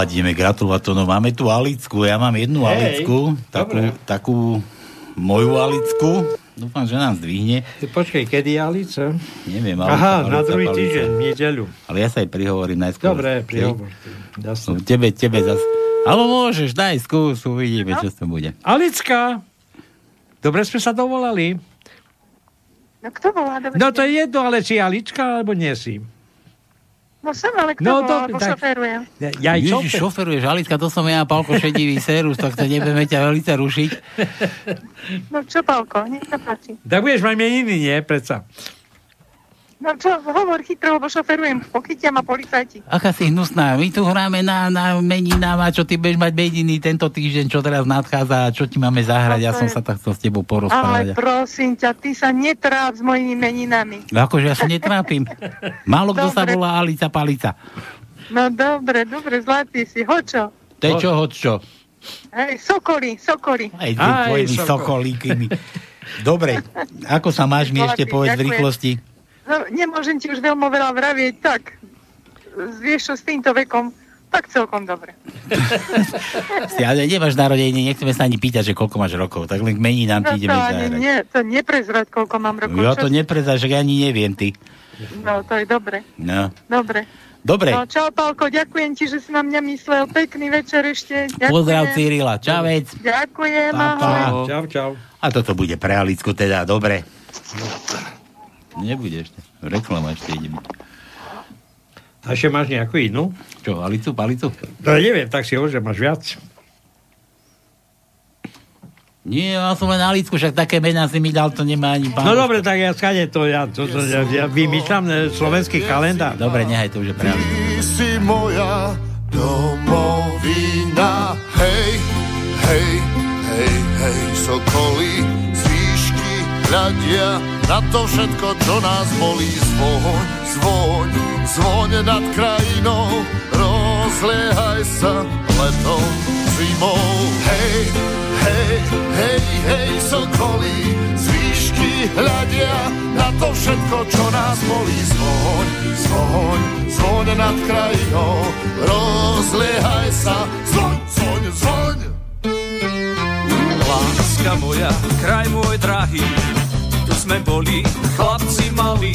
Ideme gratulovať to. No máme tu Alicku, ja mám jednu Hej, Alicku, takú, takú moju Alicku. Dúfam, že nám zdvihne. Počkej, kedy je Alice? Neviem, Aha, Alica, na Alica, druhý Alica. týždeň, v nedeľu. Ale ja sa aj prihovorím najskôr. Dobre, prihovor. No, tebe, tebe zas... Ale môžeš, daj skús, uvidíme, čo to bude. Alicka, dobre sme sa dovolali. No kto volá? Dobre. No to je jedno, ale či Alička, alebo nie si. No som, ale kto No, dobre, lebo tak- šoferujem. Ja aj Ježiš, šofer. šoferuješ, to som ja, Pálko Šedivý Serus, tak to nebudeme ťa veľmi rušiť. No čo, Pálko, nech sa páči. Tak budeš mať meniny, nie? Predsa. No čo, hovor chytro, lebo šoferujem, pochytia ma policajti. Aká si hnusná, my tu hráme na, na meninám a čo ty budeš mať meniny tento týždeň, čo teraz nadchádza a čo ti máme zahrať, ja No som je- sa tak chcel s tebou Ale porozprávať. prosím ťa, ty sa netráp s mojimi meninami. No akože ja sa netrápim. Málo kto sa volá Alica Palica. No dobre, dobre, zlatý si, hočo. To je čo, hoď čo? Hej, sokoli, sokoli. Aj tvojimi sokolíkmi. Dobre, ako sa máš mi ešte povedz v rýchlosti? No, nemôžem ti už veľmi veľa vravieť, tak vieš čo, s týmto vekom, tak celkom dobre. (laughs) Ale nemáš narodenie, nechceme sa ani pýtať, že koľko máš rokov, tak len k meninám No ti to ideme ani zahrať. nie, to neprezrať, koľko mám rokov. Ja čo to neprezáš, že ja ani neviem ty. No, to je dobre. No. Dobre. Dobre, No, čau, Pálko, ďakujem ti, že si na mňa myslel. Pekný večer ešte. Ďakujem. pozdrav Cyrila, čavec. Ďakujem, Pa, pa. ahoj. Čau, čau. A toto bude pre Alicku teda, dobre. Nebude ešte. Reklama ešte ide byť. A ešte máš nejakú inú? Čo, Alicu, Palicu? No neviem, tak si hovorí, že máš viac. Nie, ja som len Alicku, však také mená si mi dal, to nemá ani pán. No dobre, tak ja skade to, ja, to, to, ja, ja vymýšľam slovenský kalendár. Dobre, nehaj to už je Alicu. Ty si moja domovina. Hej, hej, hej, hej, sokolí z výšky hľadia na to všetko, čo nás bolí. Zvoň, zvoň, zvoň nad krajinou, rozliehaj sa letom, zimou. Hej, hej, hej, hej, sokolí z výšky hľadia na to všetko, čo nás bolí. Zvoň, zvoň, zvoň nad krajinou, rozliehaj sa, zvoň, zvoň, zvoň. Láska moja, kraj môj drahý, sme boli chlapci malí.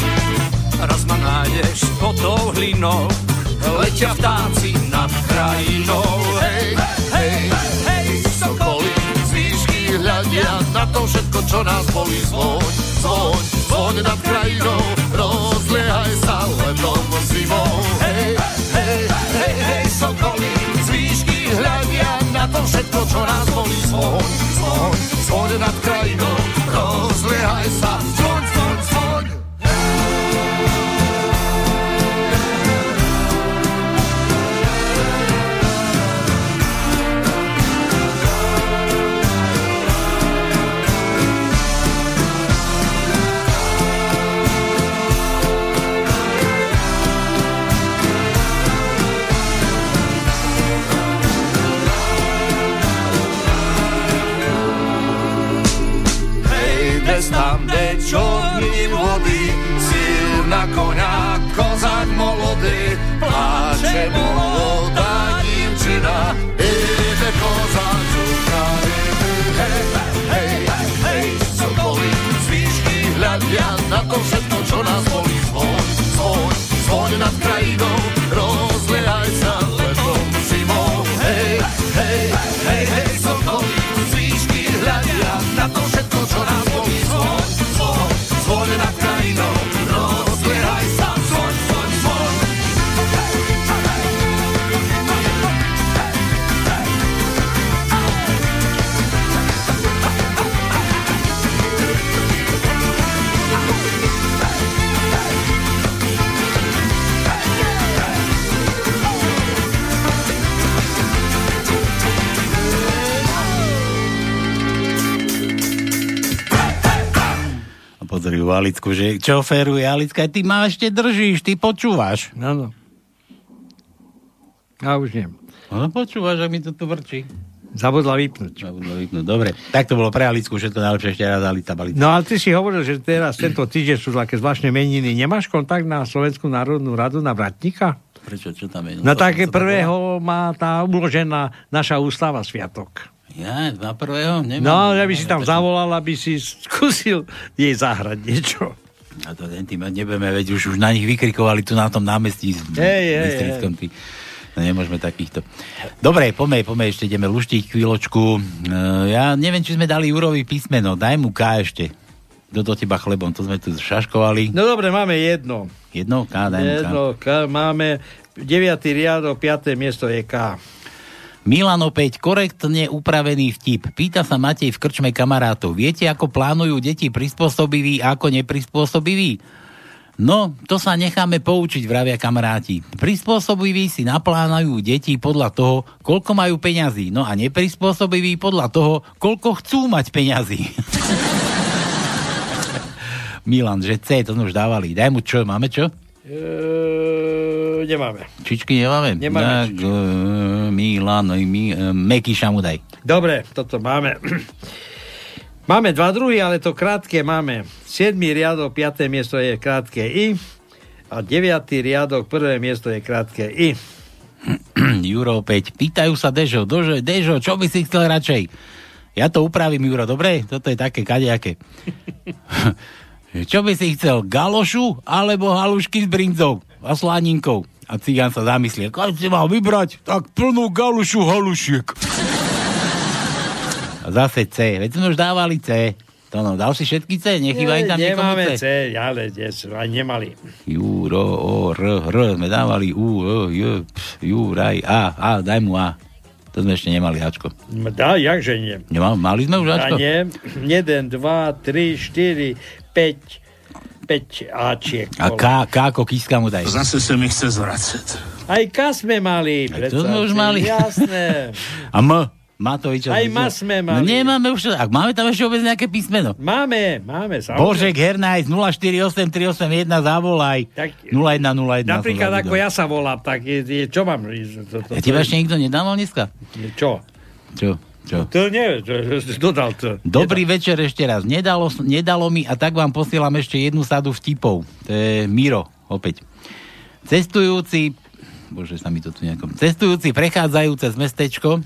Raz ma nájdeš pod tou hlinou, letia vtáci nad krajinou. Hej, hej, hej, sokoly z výšky hľadia na to všetko, čo nás bolí. Zvoň, zvoň, zvoň nad krajinou, rozliehaj sa letom zimou. Hej, hej, hej, hej, sokoly z výšky hľadia na to všetko, čo nás bolí. Zvoň, zvoň, zvoň nad krajinou, rozliehaj sa, zvoň, čorní vody, síl na koňa, kozak molody, pláče molodá divčina, ide kozak žuka, hej, hej, hľadia na to všetko, čo nás bolí, zvoň, zvoň, zvoň nad krajinou, Alicku, že čo feruje Alicka, ty ma ešte držíš, ty počúvaš. Áno. A už nie. No počúvaš, že mi to tu vrčí. Zabudla vypnúť. Zabudla vypnúť, dobre. Tak to bolo pre Alicku, všetko najlepšie ešte raz Alica Balica. No ale ty si hovoril, že teraz tento týždeň sú také zvláštne meniny. Nemáš kontakt na Slovenskú národnú radu na Vratníka? Prečo, čo tam je? No to- tak to- to- prvého má tá uložená naša ústava sviatok. Ja, na prvého? Nemám, No, ja by si tam zavolal, aby si skúsil jej zahrať niečo. A to ten tým nebudeme, veď už, už na nich vykrikovali tu na tom námestí. hej, Bystrickom, ty. No, nemôžeme takýchto. Dobre, poďme, poďme, ešte ideme luštiť chvíľočku. Uh, ja neviem, či sme dali Jurovi písmeno. Daj mu K ešte. Do, do teba chlebom, to sme tu šaškovali. No dobre, máme jedno. Jedno? K, daj mu K. Jedno, K, máme 9. riadok, 5. miesto je K. Milan opäť korektne upravený vtip. Pýta sa Matej v krčme kamarátov. Viete, ako plánujú deti prispôsobiví a ako neprispôsobiví? No, to sa necháme poučiť, vravia kamaráti. Prispôsobiví si naplánajú deti podľa toho, koľko majú peňazí. No a neprispôsobiví podľa toho, koľko chcú mať peňazí. (laughs) Milan, že C, to sme už dávali. Daj mu čo, máme čo? E, nemáme. Čičky nemáme? Nemáme tak, e, Milan, mi, e, Mekíša mu daj. Dobre, toto máme. (clears throat) Máme dva druhy, ale to krátke máme. 7. riadok, 5. miesto je krátke I. A 9. riadok, 1. miesto je krátke I. (clears throat) Juro opäť. Pýtajú sa Dežo, Dožo, Dežo, čo by si chcel radšej? Ja to upravím, Juro, dobre? Toto je také kadejaké. (laughs) čo by si chcel, galošu alebo halušky s brinzou a slaninkou? A cigán sa zamyslí, keď si mal vybrať, tak plnú galušu halušiek. A zase C, veď sme už dávali C. To no, dal si všetky C, nechýba im tam Nemáme C. C, ale dnes aj nemali. Juro, O, R, R, sme dávali U, E, J, Juraj, A, A, daj mu A. To sme ešte nemali Ačko. Dá, jakže nie. Nemá, mali sme už A Ačko? nie. 1, 2, 3, 4, 5, 5 Ačiek. A K, K ako kíska mu daj. Zase sa mi chce zvracať. Aj K sme mali. to sme už mali. Jasné. (laughs) A M, Matoviča. Aj Ma sme mali. No nemáme už, ak máme tam ešte vôbec nejaké písmeno. Máme, máme. samozrejme. Božek Hernajs 048381 zavolaj. Tak, 0101. Napríklad ako ja sa volám, tak je, je, čo mám? To, to, Ja teba ešte nikto nedával dneska? Čo? Čo? Čo? To nie, dodal to. Dobrý večer ešte raz. Nedalo, nedalo mi a tak vám posielam ešte jednu sadu vtipov. To je Miro, opäť. Cestujúci, bože sa mi to tu nejakom, cestujúci prechádzajú cez mestečko,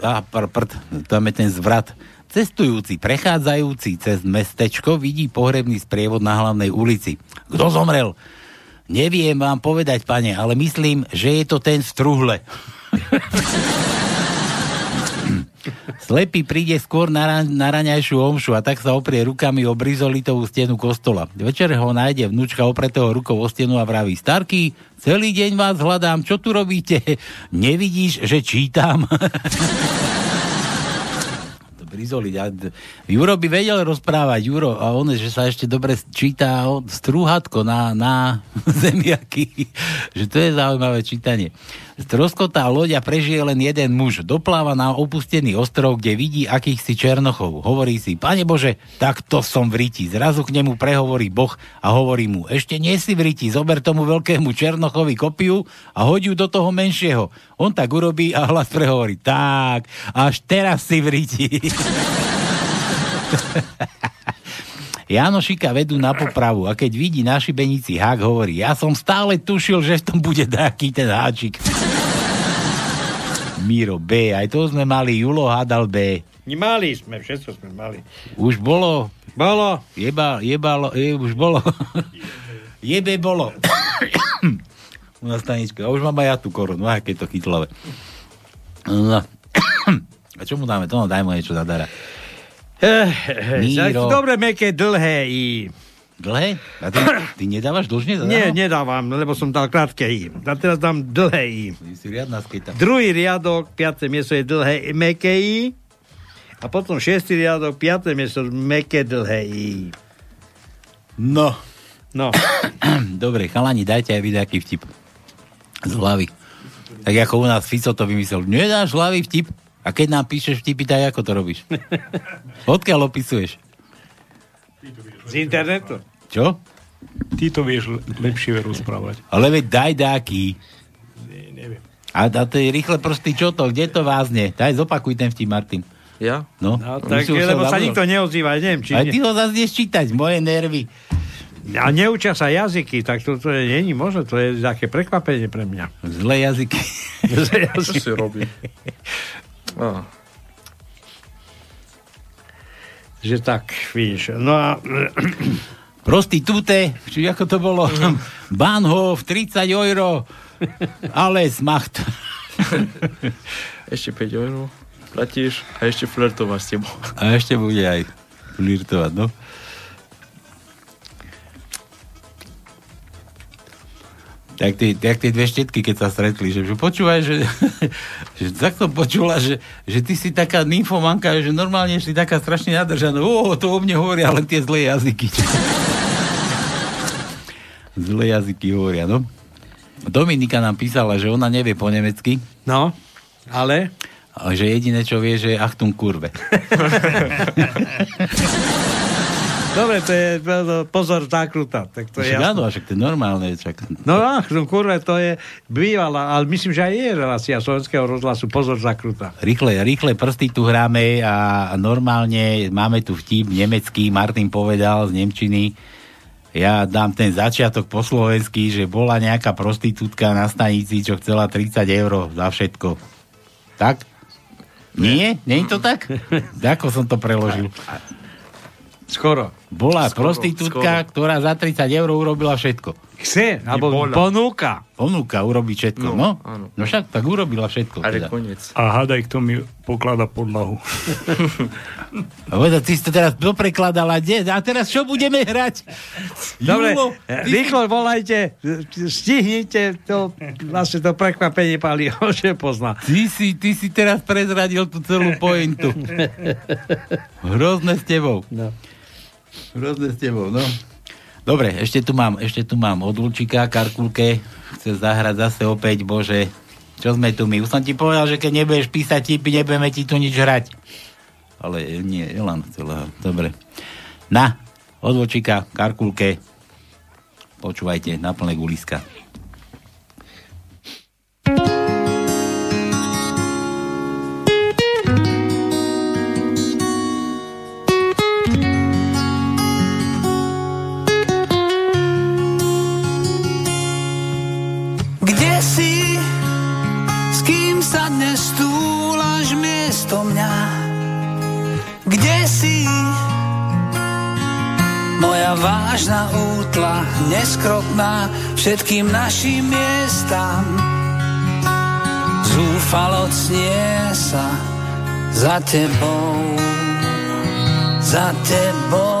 a pr, prd, tam je ten zvrat. Cestujúci prechádzajúci cez mestečko vidí pohrebný sprievod na hlavnej ulici. Kto zomrel? Neviem vám povedať, pane, ale myslím, že je to ten v truhle. (laughs) Slepý príde skôr na, ra- na raňajšiu omšu a tak sa oprie rukami o brizolitovú stenu kostola. Večer ho nájde vnúčka opretého rukou o stenu a vraví Starky, celý deň vás hľadám, čo tu robíte? Nevidíš, že čítam? (laughs) Brizoli, ja, Juro by vedel rozprávať, Juro, a on, že sa ešte dobre číta strúhatko na, na (laughs) zemiaky, že to je zaujímavé čítanie. Stroskotá loď prežije len jeden muž. Dopláva na opustený ostrov, kde vidí akýchsi černochov. Hovorí si, pane Bože, tak to som v riti. Zrazu k nemu prehovorí Boh a hovorí mu, ešte nie si v riti, zober tomu veľkému černochovi kopiu a hoď ju do toho menšieho. On tak urobí a hlas prehovorí, tak, až teraz si v riti. (laughs) Janošika vedú na popravu a keď vidí na šibenici hák, hovorí, ja som stále tušil, že v tom bude taký ten háčik. Miro B, aj to sme mali, Julo hádal B. Mali sme, všetko sme mali. Už bolo. Bolo. Jeba, jebalo, je, už bolo. (laughs) Jebe bolo. U nás stanička. A už mám aj ja tú korunu, aké to chytlavé. No. A čo mu dáme? To no, daj mu niečo zadara. Eh, Míro. Dobre, meké, dlhé I. Dlhé? A ty, (coughs) ty nedávaš dlžne? zadarmo? Nie, nedávam, lebo som dal krátke I. A teraz dám dlhé I. Ty si riadna skejta. Druhý riadok, piaté miesto je dlhé meké I. A potom šiestý riadok, piaté miesto meké dlhé I. No. No. (coughs) Dobre, chalani, dajte aj vy nejaký vtip. Z hlavy. Tak ako u nás Fico to vymyslel. Nedáš hlavy vtip? A keď nám píšeš vtipy, tak ako to robíš? (laughs) Odkiaľ opisuješ? Z internetu. Čo? Ty to vieš le- lepšie rozprávať. Ale veď daj dáky. neviem. A, a to je rýchle prostý čo to? Kde to vázne? Daj zopakuj ten vtip, Martin. Ja? No, No, tak, lebo sa nikto neozýva, neviem, či... Ne... ty ho zase čítať, moje nervy. A neučia sa jazyky, tak to, to je, není možné, to je také prekvapenie pre mňa. Zlé jazyky. (laughs) Čo si robí? (laughs) Á, Že tak, víš. No a... (clears throat) Prostitúte, či ako to bolo? (laughs) Bahnhof, 30 euro. Ale smacht. (laughs) ešte 5 eur platíš a ešte flirtovať s tebou. A ešte bude aj flirtovať, no. Tak tie, tak tie dve štetky, keď sa stretli, že, že počúvaj, že, (laughs) že tak som počula, že, že ty si taká nymfomanka, že normálne si taká strašne nadržaná. O, to o mne hovoria len tie zlé jazyky. (laughs) zlé jazyky hovoria, no. Dominika nám písala, že ona nevie po nemecky. No, ale? A že jediné, čo vie, že Achtung kurve. (laughs) Dobre, to je pozor zákruta. Tak to je áno, však to je normálne. Čak. No ach, no kurve, to je bývalá, ale myslím, že aj je relácia slovenského rozhlasu Pozor zakruta. Rýchle, rýchle prsty tu hráme a normálne máme tu vtip nemecký, Martin povedal z Nemčiny. Ja dám ten začiatok po slovensky, že bola nejaká prostitútka na stanici, čo chcela 30 eur za všetko. Tak? Nie? Nie je to tak? (laughs) Ako som to preložil? Skoro. Bola Skoro, prostitútka, skoro. ktorá za 30 eur urobila všetko. Chce, alebo ponúka. Ponúka urobiť všetko, no? No, No, áno. no však tak urobila všetko. Ale Teda. koniec. A hádaj, kto mi poklada podlahu. (laughs) A povedal, ty si to teraz doprekladala, kde? A teraz čo budeme hrať? Dobre, Julo, ty si- rýchlo volajte, stihnite to, vlastne to prekvapenie Paliho, (laughs) že pozná. Ty si, ty si teraz prezradil tú celú pointu. (laughs) Hrozné s tebou. No. Hrozné s tebou, no. Dobre, ešte tu mám, ešte tu mám od Lučika, Karkulke. Chce zahrať zase opäť, bože. Čo sme tu my? Už som ti povedal, že keď nebudeš písať tipy, nebudeme ti tu nič hrať. Ale nie, Elan chcela. Dobre. Na, od Lučika, Karkulke. Počúvajte, na plné guliska. Miesto mňa? Kde si? Moja vážna útla, neskrotná všetkým našim miestam. Zúfalo cnie sa za tebou, za tebou.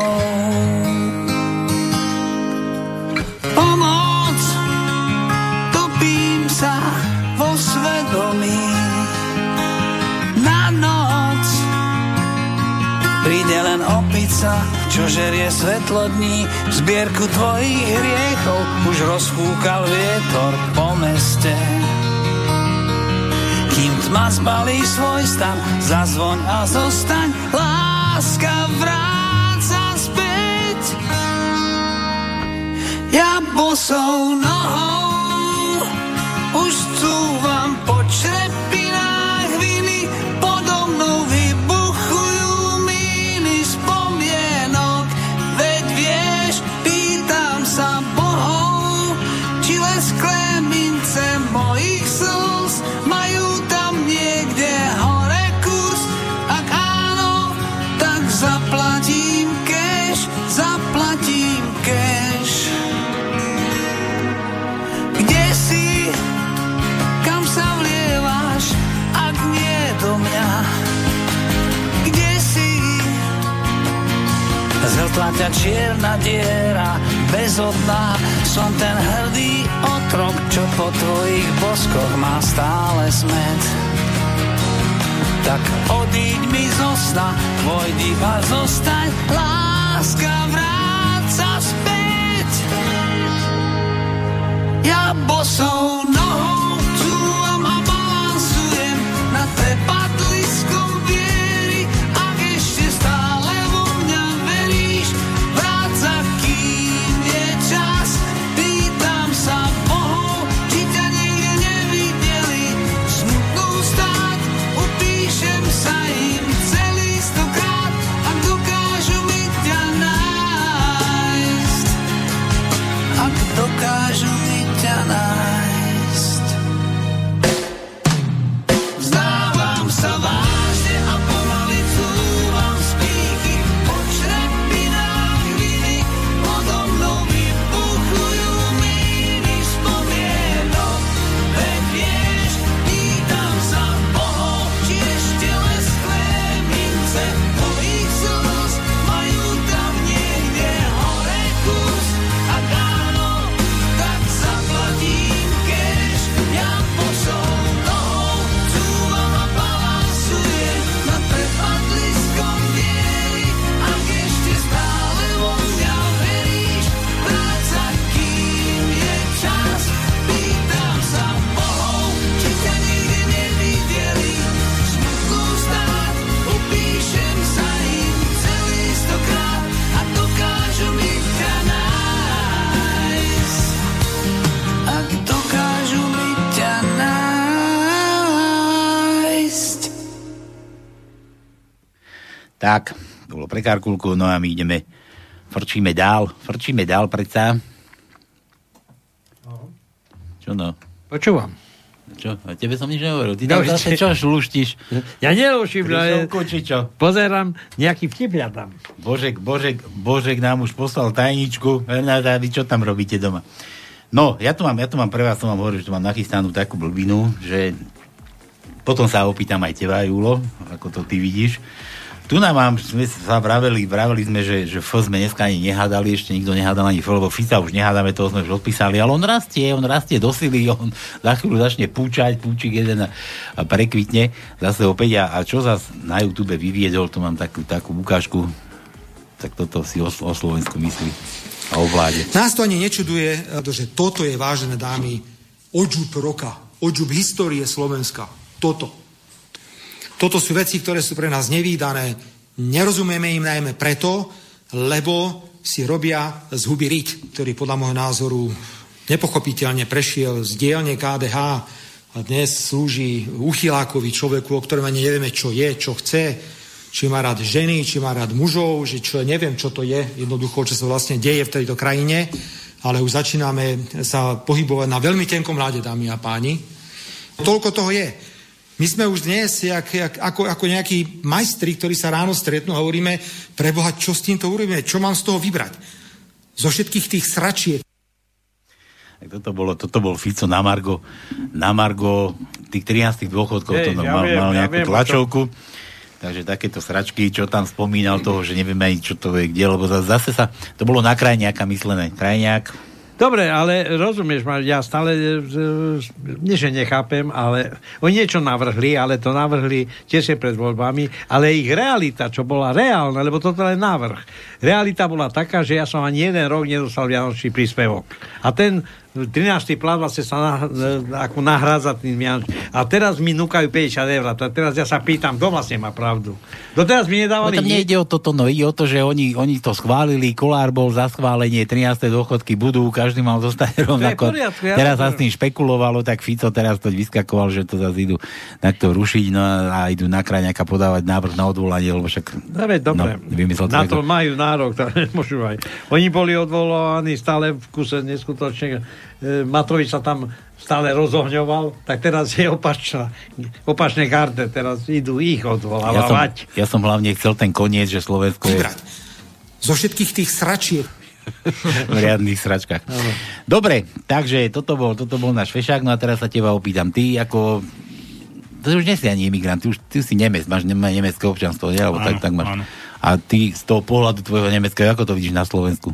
Pomoc, opica, čo žerie svetlo dní. Zbierku tvojich hriechov už rozfúkal vietor po meste. Kým tma zbalí svoj stan, zazvoň a zostaň, láska vráca späť. Ja bosou nohou už cúvam po črepinách ťa čierna diera, bezodná, som ten hrdý otrok, čo po tvojich boskoch má stále smet. Tak odíď mi zo sna, tvoj dých a zostaň, láska vráca späť. Ja bosou nohou Karkulku, no a my ideme, frčíme dál, frčíme dál predsa. Čo no? Počúvam. Čo? A tebe som nič nehovoril. Ty No, tam zase čo šluštíš? Ja neluším, ale či čo? pozerám, nejaký vtip tam. Božek, Božek, Božek nám už poslal tajničku. Renáta, vy čo tam robíte doma? No, ja tu mám, ja tu mám pre vás, som vám hovoril, že tu mám nachystanú takú blbinu, že potom sa opýtam aj teba, Julo, ako to ty vidíš. Tu nám mám, sme sa vraveli, vraveli sme, že, že F sme dneska ani nehádali, ešte nikto nehádal ani F, lebo Fica už nehádame, toho sme už odpísali, ale on rastie, on rastie do sily, on za chvíľu začne púčať, púčik jeden a, prekvitne zase opäť. A, a čo zase na YouTube vyviedol, tu mám takú, takú ukážku, tak toto si o, o Slovensku myslí a o vláde. Nás to ani nečuduje, že toto je, vážené dámy, odžup roka, odžup histórie Slovenska. Toto. Toto sú veci, ktoré sú pre nás nevýdané. Nerozumieme im najmä preto, lebo si robia z huby ryť, ktorý podľa môjho názoru nepochopiteľne prešiel z dielne KDH a dnes slúži uchylákovi človeku, o ktorom ani nevieme, čo je, čo chce, či má rád ženy, či má rád mužov, že čo neviem, čo to je, jednoducho, čo sa vlastne deje v tejto krajine, ale už začíname sa pohybovať na veľmi tenkom ľade, dámy a páni. Toľko toho je. My sme už dnes jak, jak, ako, ako nejakí majstri, ktorí sa ráno stretnú a hovoríme, preboha, čo s týmto urobíme, čo mám z toho vybrať? Zo všetkých tých sračiek. Toto, bolo, toto bol Fico na Margo, na Margo tých 13 dôchodkov, Hej, to no, ja mal, viem, mal ja nejakú viem, tlačovku. Takže takéto sračky, čo tam spomínal toho, že nevieme ani čo to je, kde, lebo zase sa, to bolo na krajňáka myslené. Krajňák, Dobre, ale rozumieš ma, ja stále, e, nie že nechápem, ale oni niečo navrhli, ale to navrhli tiež pred voľbami, ale ich realita, čo bola reálna, lebo toto je návrh. Realita bola taká, že ja som ani jeden rok nedostal vianočný príspevok. A ten 13. plat vlastne sa na, ako nahrádza tým. A teraz mi núkajú 50 eur. A teraz ja sa pýtam, kto vlastne má pravdu. Doteraz mi No nedávali tam nejde o toto, no ide o to, že oni, oni to schválili, Kolár bol za schválenie, 13. dôchodky budú, každý mal zostať rovnako. poriadku, ja teraz sa to- s tým špekulovalo, tak Fico teraz to vyskakoval, že to zase idú takto rušiť no a idú na krajňaka podávať návrh na odvolanie, lebo však No, veď, dobre. No, na to to majú nárok, (laughs) to nemôžu aj. Oni boli odvolaní stále v kuse neskutočne. E, Matovič sa tam stále rozohňoval, tak teraz je opačná, opačné karte, teraz idú ich Ja som, odvolávať. ja som hlavne chcel ten koniec, že Slovensko je Zo všetkých tých sračiek. (laughs) v riadnych sračkách. Dobre, takže toto bol, toto bol náš fešák, no a teraz sa teba opýtam. Ty ako... To už nie si ani imigrant, ty už ty si Nemec, máš nemecké občanstvo, nie? Alebo tak, Áno, tak máš. áno. A ty z toho pohľadu tvojho nemeckého, ako to vidíš na Slovensku?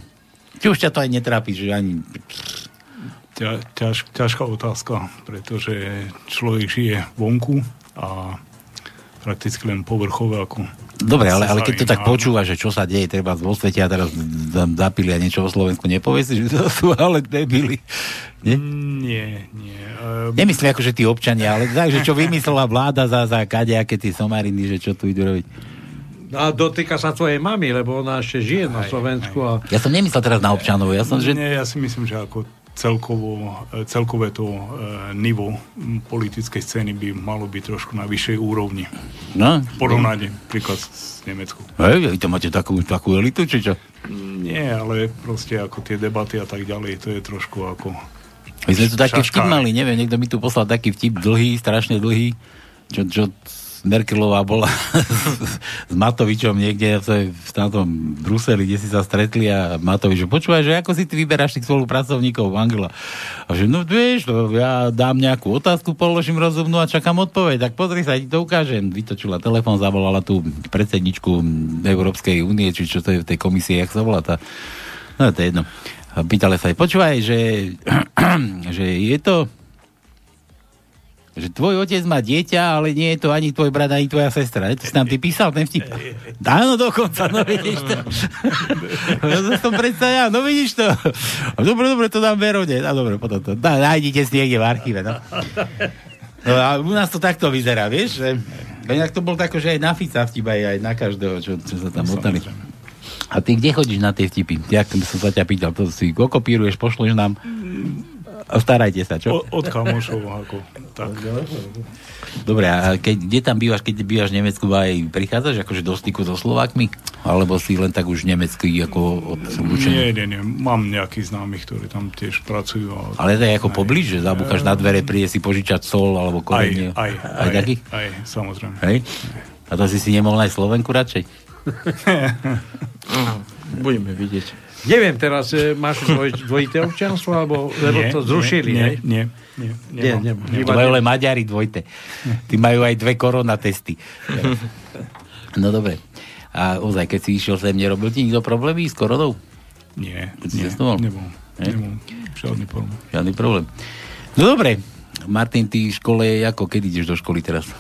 Či už ťa to aj netrápi, že ani... ťaž, ťažká otázka, pretože človek žije vonku a prakticky len povrchové ako... Dobre, ale, ale keď to tak počúva, že čo sa deje treba vo svete a teraz tam zapili a niečo vo Slovensku, nepovie si, že to sú ale debili. Nie? Nie, nie. Uh, Nemyslím ako, že tí občania, ale tak, že čo vymyslela vláda za, za kadejaké tie somariny, že čo tu idú robiť. A dotýka sa tvojej mamy, lebo ona ešte žije na Slovensku. A... Ja som nemyslel teraz na občanov, ja som, že... Nie, ja si myslím, že ako celkovo, e, celkové to e, nivo politickej scény by malo byť trošku na vyššej úrovni. No. V porovnaní príklad s Nemeckou. Hej, vy to máte takú, takú elitu, či čo? Nie, ale proste ako tie debaty a tak ďalej, to je trošku ako... My sme tu taký vtip mali, neviem, niekto mi tu poslal taký vtip dlhý, strašne dlhý, čo, čo Merkelová bola (laughs) s Matovičom niekde v, tom Bruseli, kde si sa stretli a Matovič, počúvaj, že ako si ty vyberáš tých spolupracovníkov Angela. A že no vieš, to ja dám nejakú otázku, položím rozumnú a čakám odpoveď. Tak pozri sa, ti to ukážem. Vytočila telefón, zavolala tú predsedničku Európskej únie, či čo to je v tej komisii, jak sa volá tá. No to je jedno. A pýtali sa aj, počúvaj, že, (clears throat) že je to že tvoj otec má dieťa, ale nie je to ani tvoj brat, ani tvoja sestra. Ne? To si nám ty písal, ten vtip. Áno, dokonca, no vidíš to. ja som predsa ja, no vidíš to. Dobre, dobre, to dám Verone. A dobre, potom to. Dá, nájdite si niekde v archíve, no. No a u nás to takto vyzerá, vieš, že inak to bol tako, že aj na Fica vtip, aj, na každého, čo, čo sa tam motali. A ty kde chodíš na tie vtipy? Jak som sa ťa pýtal, to si okopíruješ, pošleš nám? A starajte sa, čo? O, od kamošov, ako tak. Dobre, a keď, kde tam bývaš, keď bývaš v Nemecku, aj prichádzaš akože do styku so Slovákmi? Alebo si len tak už nemecký ako od Nie, nie, nie. Mám nejakých známych, ktorí tam tiež pracujú. A... Ale to je ako poblíž, že zabúchaš na dvere, príde si požičať sol alebo Aj, korenie. aj, aj, aj, taký? aj, samozrejme. Hej? A to si si nemohol aj Slovenku radšej? (laughs) Budeme vidieť. Neviem, teraz máš dvoj, dvojité občianstvo, alebo lebo Nie, to zrušili, nie, hej? nie, nie, Nie, nie, To majú len Maďari dvojte. Tí majú aj dve korona testy. No dobre. A ozaj, keď si išiel sem, nerobil ti nikto problémy s koronou? Nie, Keď nie, nebol. Žiadny problém. Žiadny problém. No dobre. Martin, ty v škole, ako, kedy ideš do školy teraz?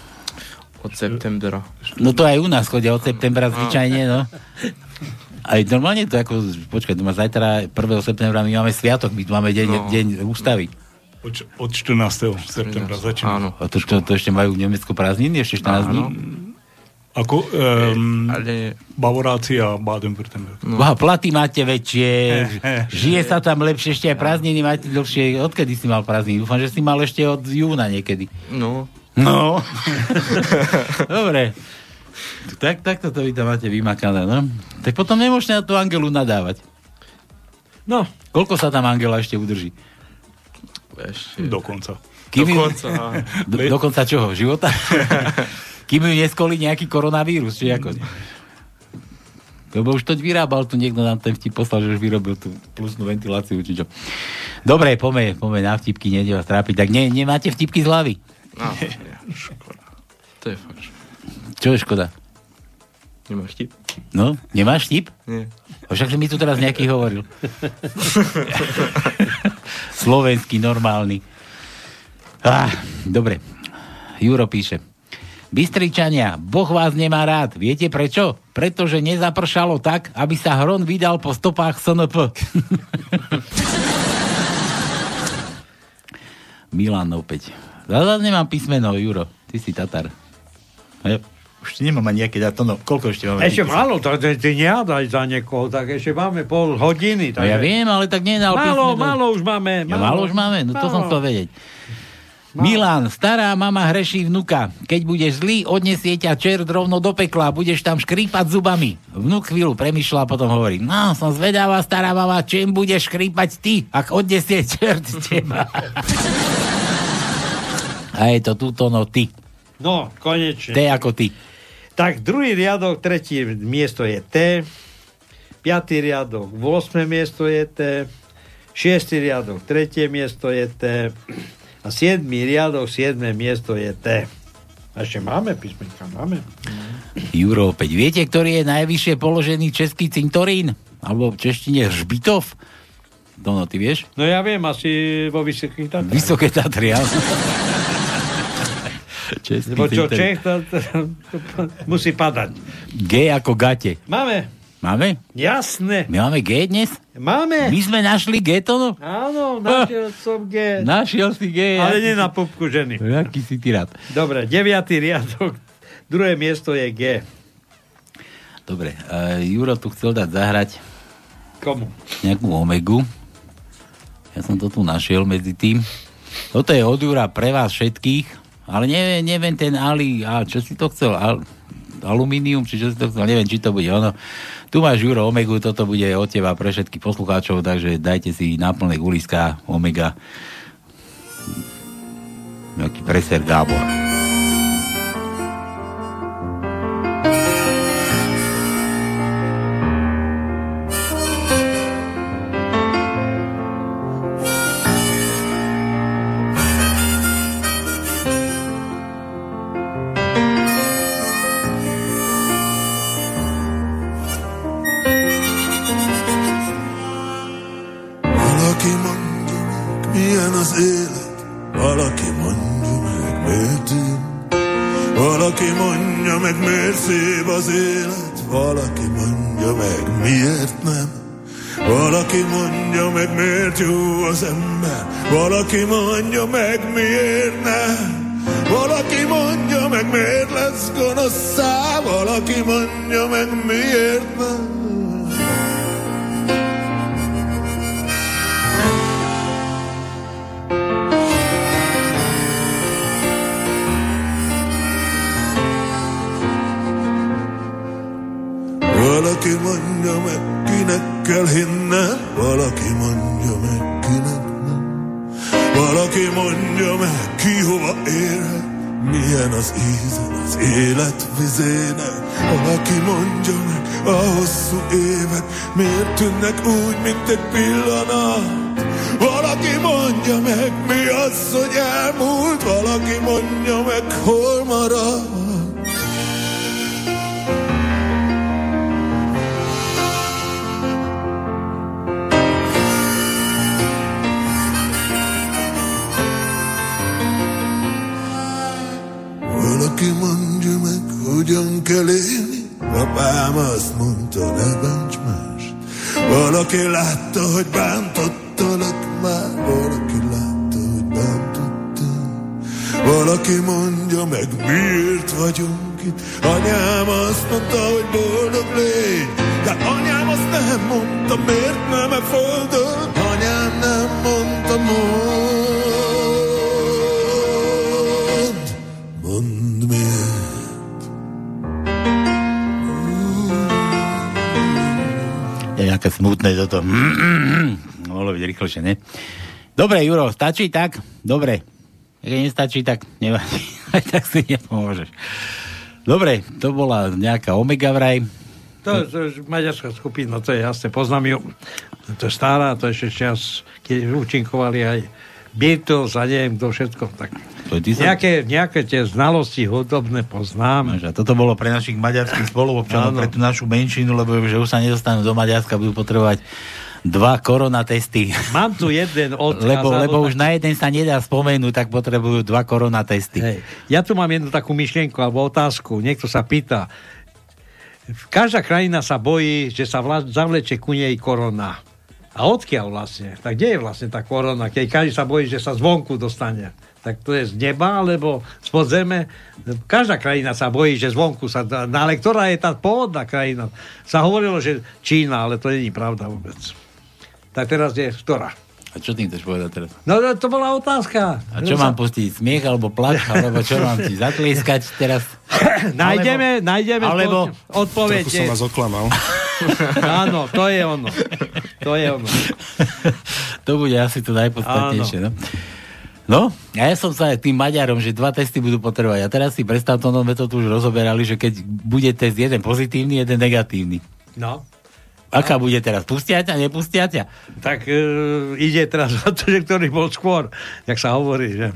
Od septembra. No to aj u nás chodia od septembra zvyčajne, no. (laughs) Aj normálne to ako, počkaj, máš zajtra 1. septembra, my máme sviatok, my tu máme deň, No. deň ústavy. Od, od 14. septembra začína. Áno. A to, to, to ešte majú v Nemecku prázdniny, ešte 14 dní? Ako um, Ale Bavoráci a Baden-Württemberg. No. Platy máte väčšie, žije sa tam lepšie, ešte aj prázdniny máte dlhšie. Odkedy si mal prázdniny? Dúfam, že si mal ešte od júna niekedy. no, No. (laughs) Dobre. Tak, takto to vy tam máte vymakané, no. Tak potom nemôžete na tú Angelu nadávať. No. Koľko sa tam Angela ešte udrží? ešte. Dokonca. Kým ju- Dokonca, áno. (laughs) Do, dokonca čoho? Života? (laughs) Kým ju neskolí nejaký koronavírus, či ako? Lebo už to vyrábal tu niekto nám ten vtip poslal, že už vyrobil tú plusnú ventiláciu, či čo. Dobre, poďme, poďme na vtipky, nejde vás trápiť. Tak ne, nemáte vtipky z hlavy? No, nie, škoda. To je fakt. Čo je škoda? Nemáš tip? No, nemáš vtip? Nie. Však mi tu teraz nejaký hovoril. (laughs) Slovenský, normálny. Ah, dobre. Juro píše. Bystričania, Boh vás nemá rád. Viete prečo? Pretože nezapršalo tak, aby sa Hron vydal po stopách SNP. (laughs) Milan opäť. Zase nemám písmeno, Juro. Ty si Tatar. Ja, už nemám ani nejaké dáto, no koľko ešte máme? Ešte málo, to, ty, ty nehádaj za niekoho, tak ešte máme pol hodiny. No ja viem, ale tak nedal Málo, písmeno. málo už máme. Ja, málo už máme, no to som Málo. chcel vedieť. Milan, stará mama hreší vnuka. Keď budeš zlý, odnesie ťa čert rovno do pekla, budeš tam škrípať zubami. Vnuk chvíľu premyšľa a potom hovorí, no, som zvedavá, stará mama, čím budeš škrípať ty, ak odnesie čert teba. (laughs) A je to túto, no ty. No, konečne. T ako ty. Tak druhý riadok, tretí miesto je T, piatý riadok, 8. miesto je T, šiestý riadok, tretie miesto je T a siedmý riadok, siedme miesto je T. Ešte máme písmenka, máme. Juro opäť. Viete, ktorý je najvyššie položený český cintorín? Alebo v češtine Žbitov? Dono, ty vieš? No ja viem, asi vo Vysokých Tatrách. Vysoké Tatry. (laughs) Český Lebo čo. Čech, to, to, to, to musí padať. G ako gate. Máme. Máme? Jasné. My máme G dnes? Máme. My sme našli G to? no? Áno, našiel som G. (laughs) Našiel si G. Ale nie na pupku ženy. Aký si ty rád. Dobre, deviatý riadok, druhé miesto je G. Dobre, uh, Juro tu chcel dať zahrať Komu? nejakú omegu. Ja som to tu našiel medzi tým. Toto je od Jura pre vás všetkých, ale neviem, neviem ten Ali, a čo si to chcel? Al, alumínium, či čo si to chcel? Neviem, či to bude ono. Tu máš Juro Omegu, toto bude od teba pre všetkých poslucháčov, takže dajte si na plné guliska Omega. Nejaký preser Gábor. Mondja meg, miért jó az ember, valaki mondja meg, miért nem. Valaki mondja meg, miért lesz gonoszszá, valaki mondja meg, miért nem. Tűnnek úgy, mint egy pillanat. Valaki mondja meg, mi az, hogy elmúlt, valaki mondja meg, hol marad. Valaki mondja meg, hogyan kell élni, apám azt mást. Valaki látta, hogy bántottalak már, valaki látta, hogy bántottam. Valaki mondja meg, miért vagyunk smutné toto. Mohlo byť rýchlejšie, ne? Dobre, Juro, stačí tak? Dobre. Keď nestačí, tak nevadí. (laughs) Aj tak si nepomôžeš. Dobre, to bola nejaká Omega vraj. To, to je maďarská skupina, to je jasné, poznám ju. To je stará, to je ešte čas, keď účinkovali aj Beatles a neviem kto všetko. Tak To sa... nejaké, nejaké tie znalosti hudobné poznám. A toto bolo pre našich maďarských spoluobčanov, pre tú našu menšinu, lebo že už sa nedostanú do Maďarska, budú potrebovať dva koronatesty. Mám tu jeden (laughs) odkaz. Lebo, lebo už na jeden sa nedá spomenúť, tak potrebujú dva koronatesty. Hej. Ja tu mám jednu takú myšlienku alebo otázku. Niekto sa pýta. Každá krajina sa bojí, že sa vla- zavleče ku nej korona. A odkiaľ vlastne? Tak kde je vlastne tá korona? Keď každý sa bojí, že sa zvonku dostane. Tak to je z neba, alebo spod zeme. Každá krajina sa bojí, že zvonku sa... dá- No ale ktorá je tá pôvodná krajina? Sa hovorilo, že Čína, ale to není pravda vôbec. Tak teraz je ktorá? A čo tým chceš povedať teraz? No no, to bola otázka. A čo mám pustiť? Smiech alebo plač? Alebo čo mám ti zatlieskať teraz? (coughs) Nájdeme, nájdeme alebo- odpoveď. Trochu som vás oklamal. (coughs) Áno, to je ono. To je ono. to bude asi to najpodstatnejšie. No? No, a ja som sa tým Maďarom, že dva testy budú potrebovať. A teraz si predstav, to no, sme to tu už rozoberali, že keď bude test jeden pozitívny, jeden negatívny. No. Aká bude teraz? Pustia ťa, nepustia ťa? Tak e, ide teraz o to, že ktorý bol skôr, jak sa hovorí, že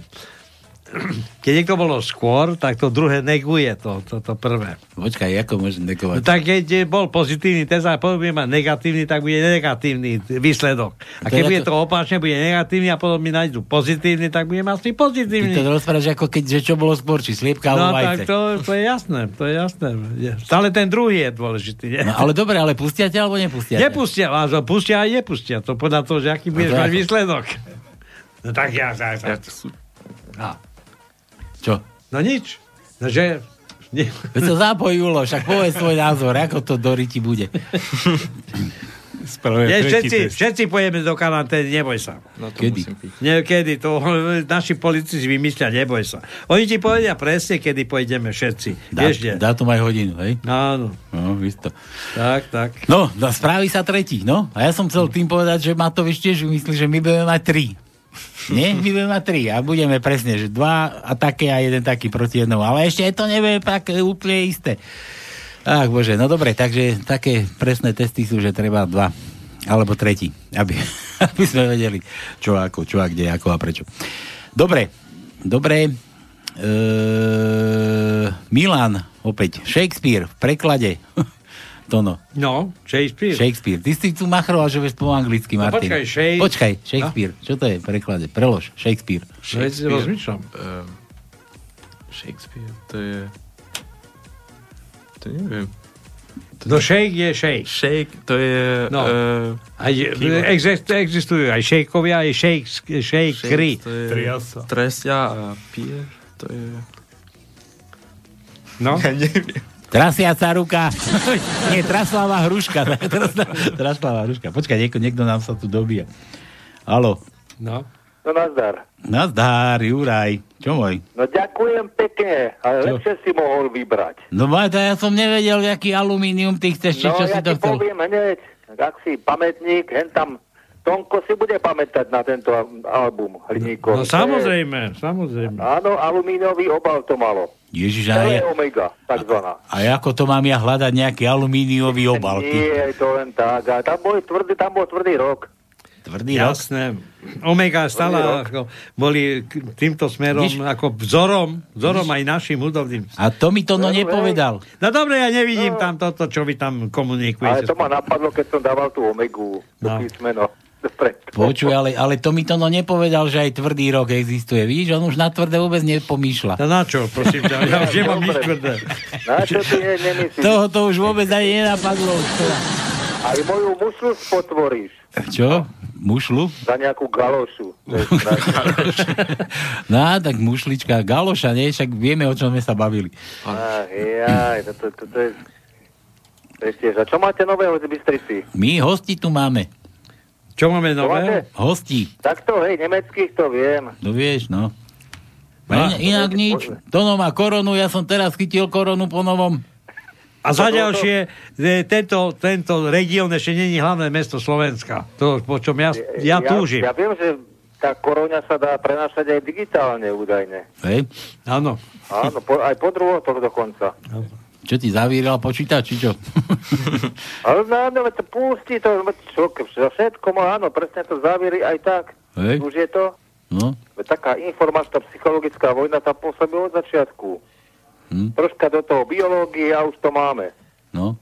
(clears throat) keď niekto bolo skôr, tak to druhé neguje to, to, to prvé. Počkaj, ako môže No, negovať? tak keď bol pozitívny test a potom bude mať negatívny, tak bude negatívny výsledok. A To keď je bude ako- to opačne, bude negatívny a potom mi nájdu pozitívny, tak bude mať si Ty pozitívny. to rozprávaš ako keď, že čo bolo skôr, či sliepka No alebo tak vajce. to, to je jasné, to je jasné. Stále ten druhý je dôležitý. Nie? No, ale dobre, ale pustia ťa alebo nepustia ťa? Nepustia vás, pustia aj nepustia. To podľa toho, že aký budeš to mať výsledok. No tak ja, ja, ja. No. Čo? no nič. No že... Nie. Veď sa zapoj, Julo, však povedz svoj názor, ako to do riti bude. Nie, všetci, všetci pojeme do karantény, neboj sa. No to Kedy? Nie, kedy, to naši politici vymyslia, neboj sa. Oni ti povedia presne, kedy pôjdeme všetci. Dá, Vieš, kde? dátum aj hodinu, hej? Áno. No, isto. Tak, tak. No, no, spraví sa tretí, no. A ja som chcel tým povedať, že Matovič tiež myslí, že my budeme mať tri. Nie? My budeme mať tri a budeme presne, že dva a také a jeden taký proti jednomu. Ale ešte to nevie tak úplne isté. Ach bože, no dobre, takže také presné testy sú, že treba dva. Alebo tretí, aby, (laughs) aby sme vedeli, čo ako, čo a kde, ako a prečo. Dobre, dobre. E, Milan, opäť, Shakespeare v preklade. (laughs) Tono. No, Shakespeare. Shakespeare. Ty si tu machroval, že vieš po anglicky, No Martin. počkaj, Shake- Počkaj, Shakespeare. Čo to je v preklade? Prelož. Shakespeare. Veď si rozmýšľam. Ehm, Shakespeare, to je... To neviem. No shake je shake. Shake, to je... No. eh, Aj, exist, existujú aj šejkovia, aj shake, shake. Shake, to je... Triasa. Tresia a pier, to je... No. Ja neviem. Trasiaca ruka. (laughs) Nie, traslava hruška. (laughs) Trasla- Traslava hruška. Počkaj, niekto, niekto nám sa tu dobíja. Halo. No. No nazdar. Nazdár, Juraj. Čo môj? No ďakujem pekne, ale Čo? lepšie si mohol vybrať. No Majta, ja som nevedel, aký alumínium ty chceš, či no čo ja si to ti chcel. poviem hneď, ak si pamätník, hen tam Tonko si bude pamätať na tento album hliníkový. No samozrejme, samozrejme. Áno, alumíniový obal to malo. Ježiš, a, ja, Omega, takzvaná. a ako to mám ja hľadať nejaký alumíniový obal? Nie, to len tak. A tam bol tvrdý, tam bol tvrdý rok. Tvrdý rok? Jasné. Omega stala, ako, boli týmto smerom Vidíš? ako vzorom, vzorom aj našim hudobným. A to mi to no nepovedal. No dobre, ja nevidím tam toto, čo vy tam Ale komunikujete. to ma napadlo, keď som dával tú Omegu, No. písmeno. Počuj, ale, ale to mi to no nepovedal, že aj tvrdý rok existuje. Vidíš, on už na tvrdé vôbec nepomýšľa. No na čo, prosím ťa, ja už nemám nič tvrdé. Na čo ty ne, nemyslíš? Toho to už vôbec ani nenapadlo. Aj moju mušlu spotvoríš Čo? Mušlu? za nejakú galošu. Je. (laughs) No, tak mušlička, galoša, nie? Však vieme, o čom sme sa bavili. Ach, jaj, to, to, to, to je... Je. A čo máte nového z Bystrici? My hosti tu máme. Čo máme Čo máte? Hosti. Takto, hej, nemeckých to viem. No vieš, no. No, A in, inak nič. Tono má koronu, ja som teraz chytil koronu po novom. A za ďalšie, e, tento, tento región ešte není hlavné mesto Slovenska. To, po čom ja, ja túžim. Ja, ja viem, že tá korona sa dá prenášať aj digitálne údajne. Hej? Áno. Áno, po, aj po druhotok dokonca. Čo ti zavíril počítač, či čo? (laughs) Ale no, no, veď to pustí to, čo, všetko má, áno, presne to závieri aj tak. Hej. Už je to, No, taká informačná psychologická vojna tam pôsobí od začiatku. Hm. Troška do toho biológie a už to máme. no.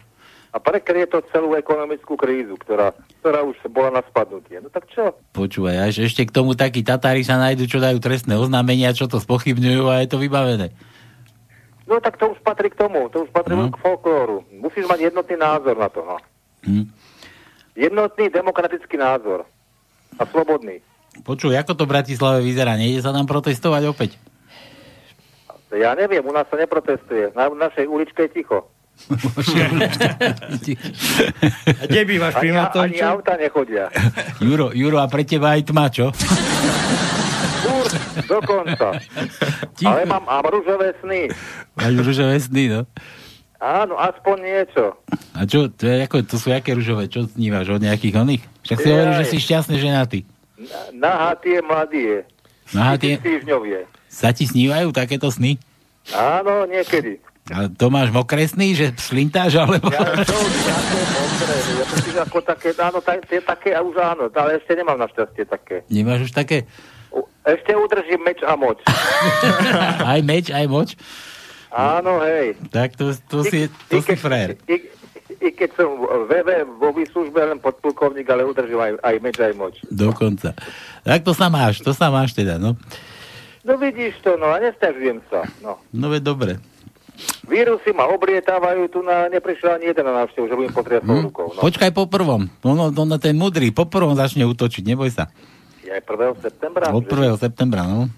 A prekrie to celú ekonomickú krízu, ktorá, ktorá už bola na spadnutie. No tak čo? Počúvaj, až ešte k tomu takí Tatári sa nájdu, čo dajú trestné oznámenia, čo to spochybňujú a je to vybavené. No tak to už patrí k tomu, to už patrí No. k folklóru. Musíš mať jednotný názor na to, no. Hm. Jednotný demokratický názor. A slobodný. Počuj, ako to v Bratislave vyzerá? Nejde sa tam protestovať opäť? Ja neviem, u nás sa neprotestuje. Na našej uličke je ticho. A kde bývaš pri Ani, ani auta nechodia. Juro, Juro, a pre teba aj tma, čo? (laughs) Fúr, dokonca. Ale mám, mám rúžové sny. Máš ružové sny, no. Áno, aspoň niečo. A čo, to, je, ako, to sú aké ružové? Čo snívaš od nejakých oných? Však si Jaj. hovoríš, že si šťastný ženatý. Nahatý je mladý je. Týždňovie. sa ti snívajú takéto sny? Áno, niekedy. A to máš mokresný, že slintáš, alebo... Ja to nejaké mokré, ja to si ako také, áno, tie také, a už áno, ale ešte nemám našťastie také. Nemáš už také? Ešte udržím meč a moč. (laughs) aj meč, aj moč? Áno, hej. Tak to, to si, to si frér. I, I keď som VV vo výslužbe len podplukovník, ale udržím aj, aj meč, aj moč. Dokonca. Tak to sa máš, to sa máš teda, no. No vidíš to, no a nestažujem sa. No. No veď dobre. Vírusy ma obrietávajú, tu na, neprišiel ani jeden na návštevu, že budem potriasť Hm? rukou. No. Počkaj po prvom. No, no, no, ten mudrý, po prvom začne útočiť, neboj sa. Je aj 1. septembra. Od 1. septembra, no.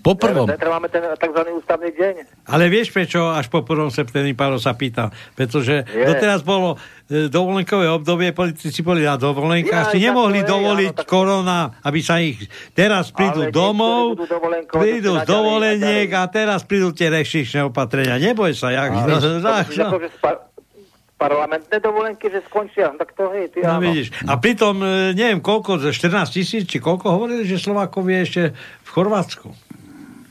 Po prvom. Zajtra máme ten tzv. ústavný deň. Ale vieš prečo až po 1. septembri Páro sa pýta? Pretože Nie. doteraz bolo e, dovolenkové obdobie, politici boli na dovolenkách, Ja, si nemohli to je, dovoliť áno, tak- korona, aby sa ich... Teraz prídu Ale domov, prídu to z dovoleniek a teraz prídu tie rešičné opatrenia. Neboj sa, jak... Ale no, to že spa- parlamentné dovolenky, že skončia, tak to hej, ty No áno. vidíš. A pritom, e, neviem koľko, že 14 tisíc, či koľko hovorili, že Slovákov je ešte v Chorvátsku.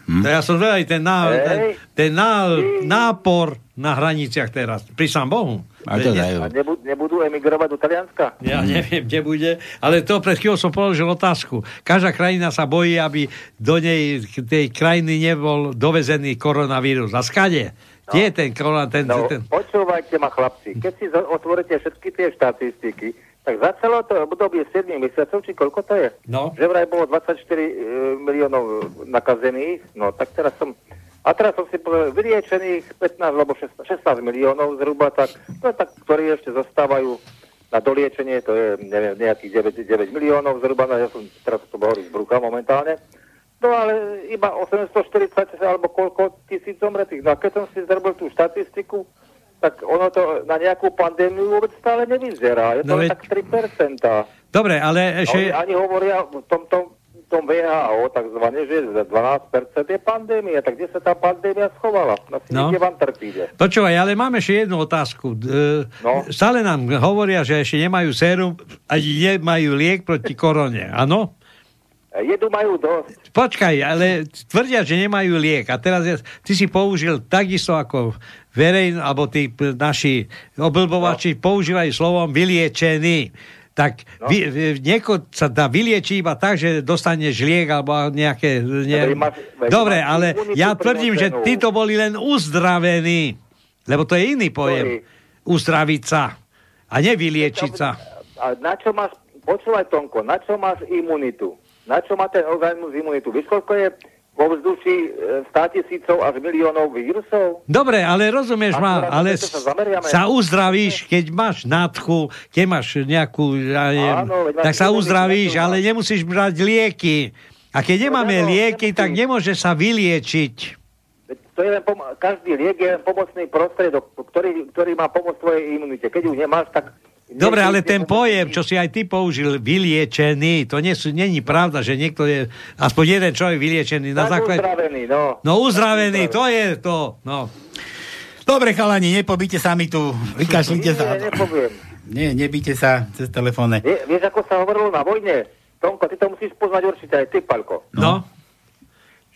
Hm? Ja som zvedavý, ten, ná, Hej. ten, ten ná, nápor na hraniciach teraz. Prísam Bohu. A to dajú. A nebudú, nebudú emigrovať do Talianska? Ja neviem, kde bude, ale to pred chvíľou som položil otázku. Každá krajina sa bojí, aby do nej, tej krajiny nebol dovezený koronavírus. A skade? Kde je ten korona, ten, No, ten... počúvajte ma chlapci, keď si otvoríte všetky tie štatistiky, tak za celé to obdobie 7 mesiacov, či koľko to je? No. Že vraj bolo 24 e, miliónov nakazených, no tak teraz som, a teraz som si povedal, vyliečených 15 alebo 16, 16 miliónov zhruba, tak, no, tak ktorí ešte zostávajú na doliečenie, to je neviem, nejakých 9, 9 miliónov zhruba, no ja som teraz to hovorím z brucha momentálne, No ale iba 840 alebo koľko tisíc zomretých. No a keď som si zrobil tú štatistiku, tak ono to na nejakú pandémiu vôbec stále nevyzerá. Je to No veď- tak 3%. Dobre, ale Ešte... Oni, ani hovoria v tom, tom, VHO takzvané, že za 12% je pandémia. Tak kde sa tá pandémia schovala? Na No. no. v Antarktíde. Počúvaj, ale máme ešte jednu otázku. E, No. Stále nám hovoria, že ešte nemajú sérum, ani nemajú liek proti korone. Áno? E, Jedu majú dosť. Počkaj, ale tvrdia, že nemajú liek. A teraz je, ty si použil takisto ako verejn, alebo tí naši oblbovači no. používajú slovom vyliečený. Tak no. vy, vy, nieko sa dá vyliečiť iba tak, že dostaneš liek alebo nejaké... Dobre, Ne... Dobre, ale ja tvrdím, že títo boli len uzdravení. Lebo to je iný pojem. Uzdraviť sa. A nevyliečiť sa. A na čo máš, počúvaj Tonko, na čo máš imunitu? Na čo má ten organizmus imunitu? Vieš, koľko je vo vzduši e, 100 tisícov až miliónov vírusov? Dobre, ale rozumieš ma, ale to sa sa uzdravíš, keď máš nádchu, keď máš nejakú, ja neviem, Áno, tak sa uzdravíš, ale nemusíš brať lieky. A keď nemáme áno, lieky, tak nemôže sa vyliečiť. To je len pom- každý liek je len pomocný prostriedok, ktorý, ktorý má pomôcť tvojej imunite. Keď ju nemáš, tak... Dobre, ale ten pojem, čo si aj ty použil, vyliečený, to nie sú, není pravda, že niekto je, aspoň jeden človek vyliečený na základe... uzdravený, no. No uzdravený, to je to, no. Dobre, chalani, nepobíte sa mi tu. Vykašlite sa. Nie, nepoviem. Nie, nebíte sa cez telefónne. Vie, vieš, ako sa hovorilo na vojne? Tomko, ty to musíš poznať určite aj ty, Palko. No,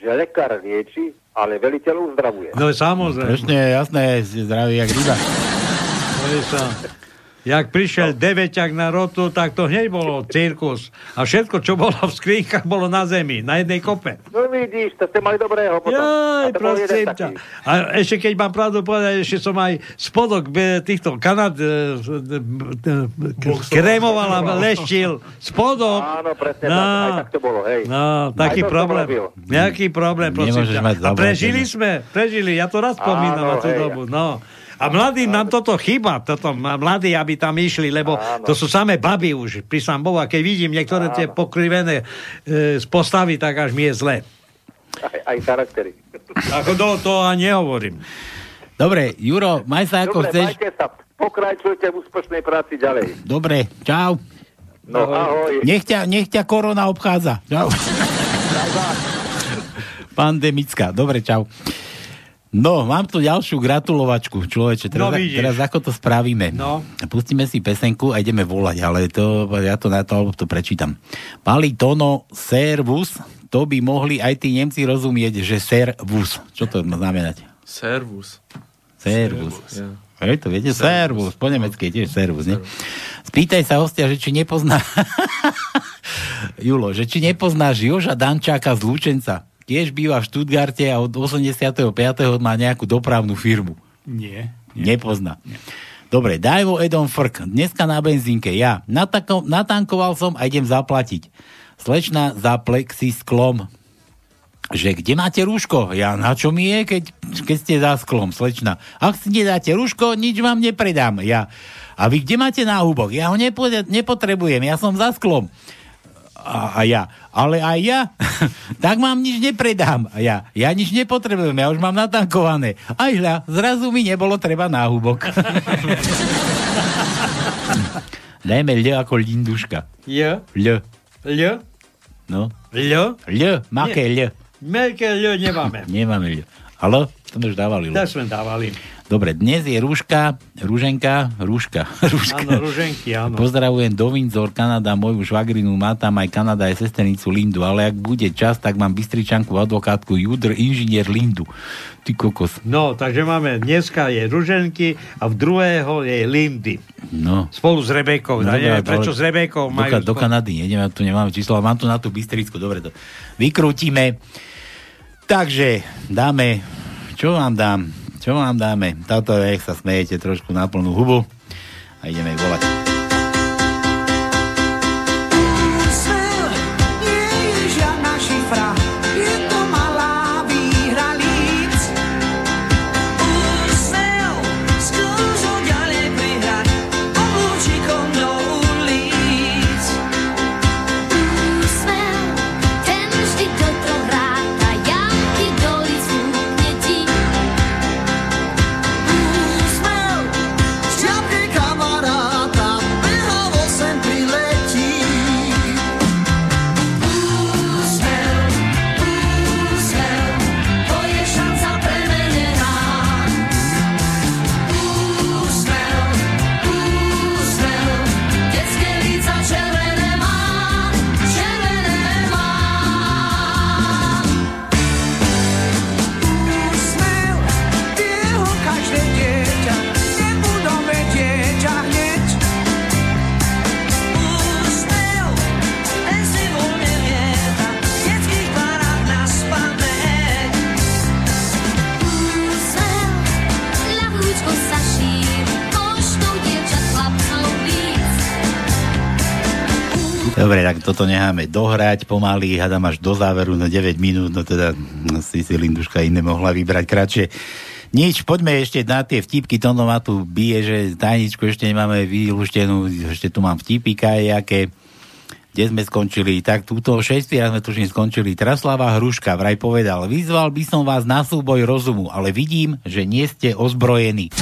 Že lekár lieči, ale veliteľ uzdravuje. no samozrejme. Presne, jasné, zdravý jak ryba. Jak prišiel deveťak na rotu, tak to hneď bolo cirkus. A všetko, čo bolo v skrínkach, bolo na zemi, na jednej kope. No vidíš, to ste mali dobrého potom. Jaj, prosím ťa. A ešte keď mám pravdu povedať, ešte som aj spodok be- týchto Kanad e, e, e, kremoval a leštil. Spodok. Áno, presne No. tak, aj tak to bolo, hej. No, taký problém. Nejaký problém, prosím ťa. A prežili sme, prežili, ja to raz spomínam na tú hej. dobu. No. A mladým nám toto chýba, toto, mladí, aby tam išli, lebo Áno. to sú samé baby už, pri sám Bohu. A keď vidím niektoré tie pokrivené e, postavy, tak až mi je zle. Aj, aj charaktery. Ako do toho ani nehovorím. Dobre, Juro, maj sa ako Dobre, chceš. majte sa. Pokračujte v úspešnej práci ďalej. Dobre, čau. No, ahoj. Nech ťa, nech ťa korona obchádza. Čau. Pandemická. Dobre, čau. No, mám tu ďalšiu gratulovačku, človeče. Teraz, No, vidíš. teraz ako to spravíme? No. Pustíme si pesenku a ideme volať, ale to, ja to na to, alebo to prečítam. Pali Tono Servus, to by mohli aj tí Nemci rozumieť, že servus. Čo to má znamenať? Servus. Servus. Ja. Hej, to viete? Servus. Po nemecky je tiež servus, ne? Spýtaj sa hostia, že či nepozná... (laughs) Julo, že či nepoznáš Joža Dančáka z Lučenca. Tiež býva v Štutgarte a od 85. má nejakú dopravnú firmu. Nie. Nepozná. Dobre, daj vo Edom Frk. Dneska na benzínke. Ja natako, natankoval som a idem zaplatiť. Slečna za plexisklom. Že kde máte rúško? Ja na čo mi je, keď, keď ste za sklom, slečna? Ak si nedáte rúško, nič vám nepredám. Ja. A vy kde máte náhubok? Ja ho nepo, nepotrebujem, ja som za sklom. A, a ja, ale aj ja, (laughs) tak vám nič nepredám. A ja, ja nič nepotrebujem, ja už mám natankované. Aj hľa, zrazu mi nebolo treba náhubok. (laughs) Dajme ľ ako linduška. J. Ľ. L. No. L. Ľ, maké ľ. Veľké L nemáme. Nemáme ľ. Halo? To sme už dávali. Tak sme dávali. Dobre, dnes je rúška, rúženka, rúška. (laughs) rúška. Áno, rúženky, áno. Pozdravujem do Windsor, Kanada, moju švagrinu, má tam aj Kanada, aj sesternicu Lindu, ale ak bude čas, tak mám bystričanku, advokátku, Judr, inžinier Lindu. Ty kokos. No, takže máme, dneska je Ruženky a v druhého je Lindy. No. Spolu s Rebekou. No, neviem, prečo s Rebekou do, majú... do Kanady, nejdeme, tu nemáme číslo, ale mám tu na tú Bystricku, dobre to vykrútime. Takže dáme, čo vám dám? Čo vám dáme? Toto, nech sa smejete trošku na plnú hubu a ideme volať. Toto necháme dohrať pomaly, hádam až do záveru na 9 minút, no teda no, si si Linduška iné mohla vybrať kratšie. Nič, poďme ešte na tie vtipky, Tono ma tu bije, že tajničku ešte nemáme vylúštenú, ešte tu mám vtipika jaké. Kde sme skončili? Tak túto 6 raz sme tuším skončili. Traslava Hruška vraj povedal, vyzval by som vás na súboj rozumu, ale vidím, že nie ste ozbrojení.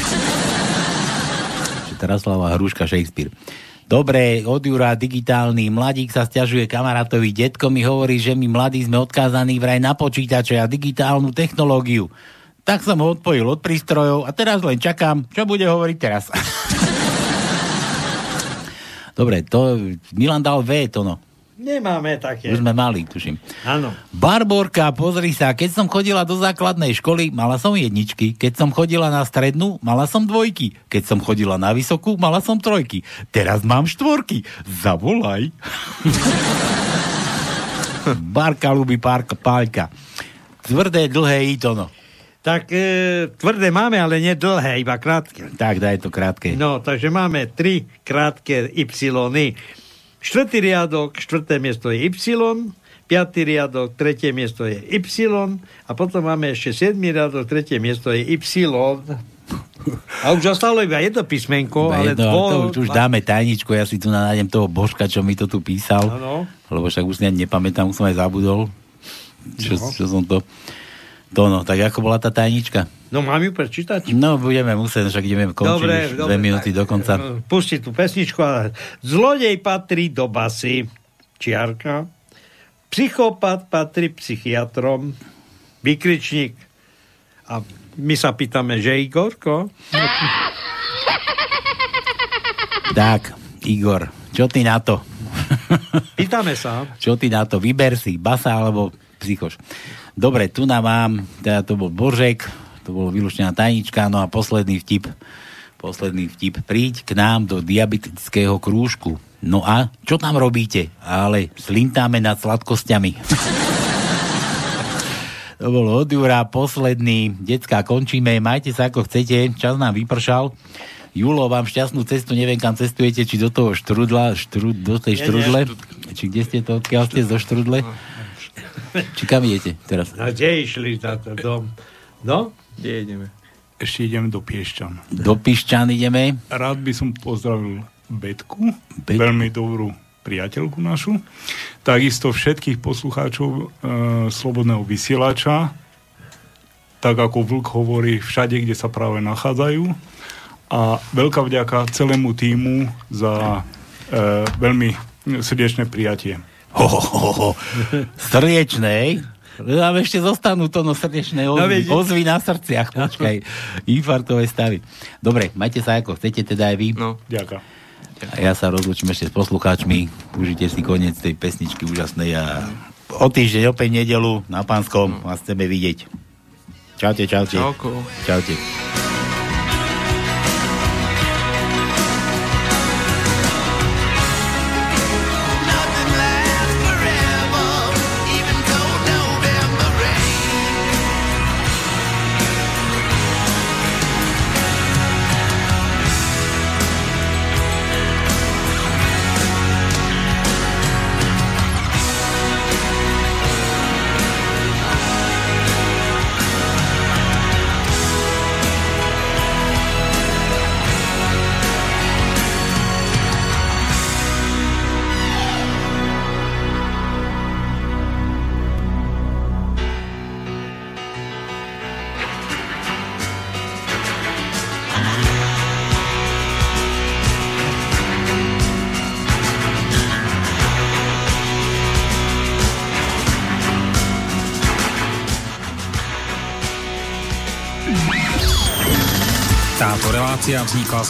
Traslava Hruška Shakespeare. Dobre, od Jura digitálny mladík sa stiažuje kamarátovi. Detko mi hovorí, že my mladí sme odkázaní vraj na počítače a digitálnu technológiu. Tak som ho odpojil od prístrojov a teraz len čakám, čo bude hovoriť teraz. (laughs) Dobre, to Milan dal V, to no. Nemáme také. Už sme mali, tuším. Áno. Barborka, pozri sa, keď som chodila do základnej školy, mala som jedničky. Keď som chodila na strednú, mala som dvojky. Keď som chodila na vysokú, mala som trojky. Teraz mám štvorky. Zavolaj. (laughs) Barka ľubí párka, pálka. Tvrdé, dlhé itono. Tak e, tvrdé máme, ale nie dlhé, iba krátke. Tak, daj to krátke. No, takže máme tri krátke Y. Štvrtý riadok, štvrté miesto je Y, piatý riadok, tretie miesto je Y a potom máme ešte siedmý riadok, tretie miesto je Y. A už zostalo iba jedno písmenko, Iba ale jedno, dvo... to už, už dáme tajničku, ja si tu nájdem toho Božka, čo mi to tu písal. Áno. Lebo však už nepamätám, už som aj zabudol. Čo, No. čo som to... To no, tak ako bola tá tajnička? No mám ju prečítať? No, budeme musieť, však ideme končiť Dobre, už dobre, dve minúty tak, do konca. e, Pusti tú pesničku a zlodej patrí do basy, čiarka, psychopat patrí psychiatrom, vykričník a my sa pýtame, že Igorko? Tak, Igor, čo ty na to? Pýtame sa. Čo ty na to? Vyber si, basa alebo psychoš. Dobre, tu nám mám, teda to bol Božek, to bolo vylúčená tajnička, no a posledný vtip, posledný vtip, príď k nám do diabetického krúžku. No a čo tam robíte? Ale slintáme nad sladkosťami. (laughs) to bolo od Jura, posledný. Decka, končíme, majte sa ako chcete, čas nám vypršal. Julo, vám šťastnú cestu, neviem kam cestujete, či do toho štrudla, štrud, do tej štrudle, či kde ste to, odkiaľ ste zo štrudle? Či kam idete teraz? A kde išli na to dom? No? Kde ideme? Ešte ideme do Piešťan. Do Piešťan ideme. Rád by som pozdravil Betku, Betku. veľmi dobrú priateľku našu. Takisto všetkých poslucháčov e, Slobodného vysielača, tak ako Vlk hovorí, všade, kde sa práve nachádzajú. A veľká vďaka celému týmu za e, veľmi srdečné prijatie. Ho, ho, ho, ho. Srdečné, nám ešte zostanú to no srdečné ozvy, no, ozvy na srdciach, počkaj, infarktové stavy. Dobre, majte sa ako chcete teda aj vy. No, ďakujem. A ja sa rozlučím ešte s poslucháčmi. Užite si koniec tej pesničky úžasnej a o týždeň opäť nedelu na Pánskom vás chceme vidieť. Čaute, čaute. Čauko. Čaute.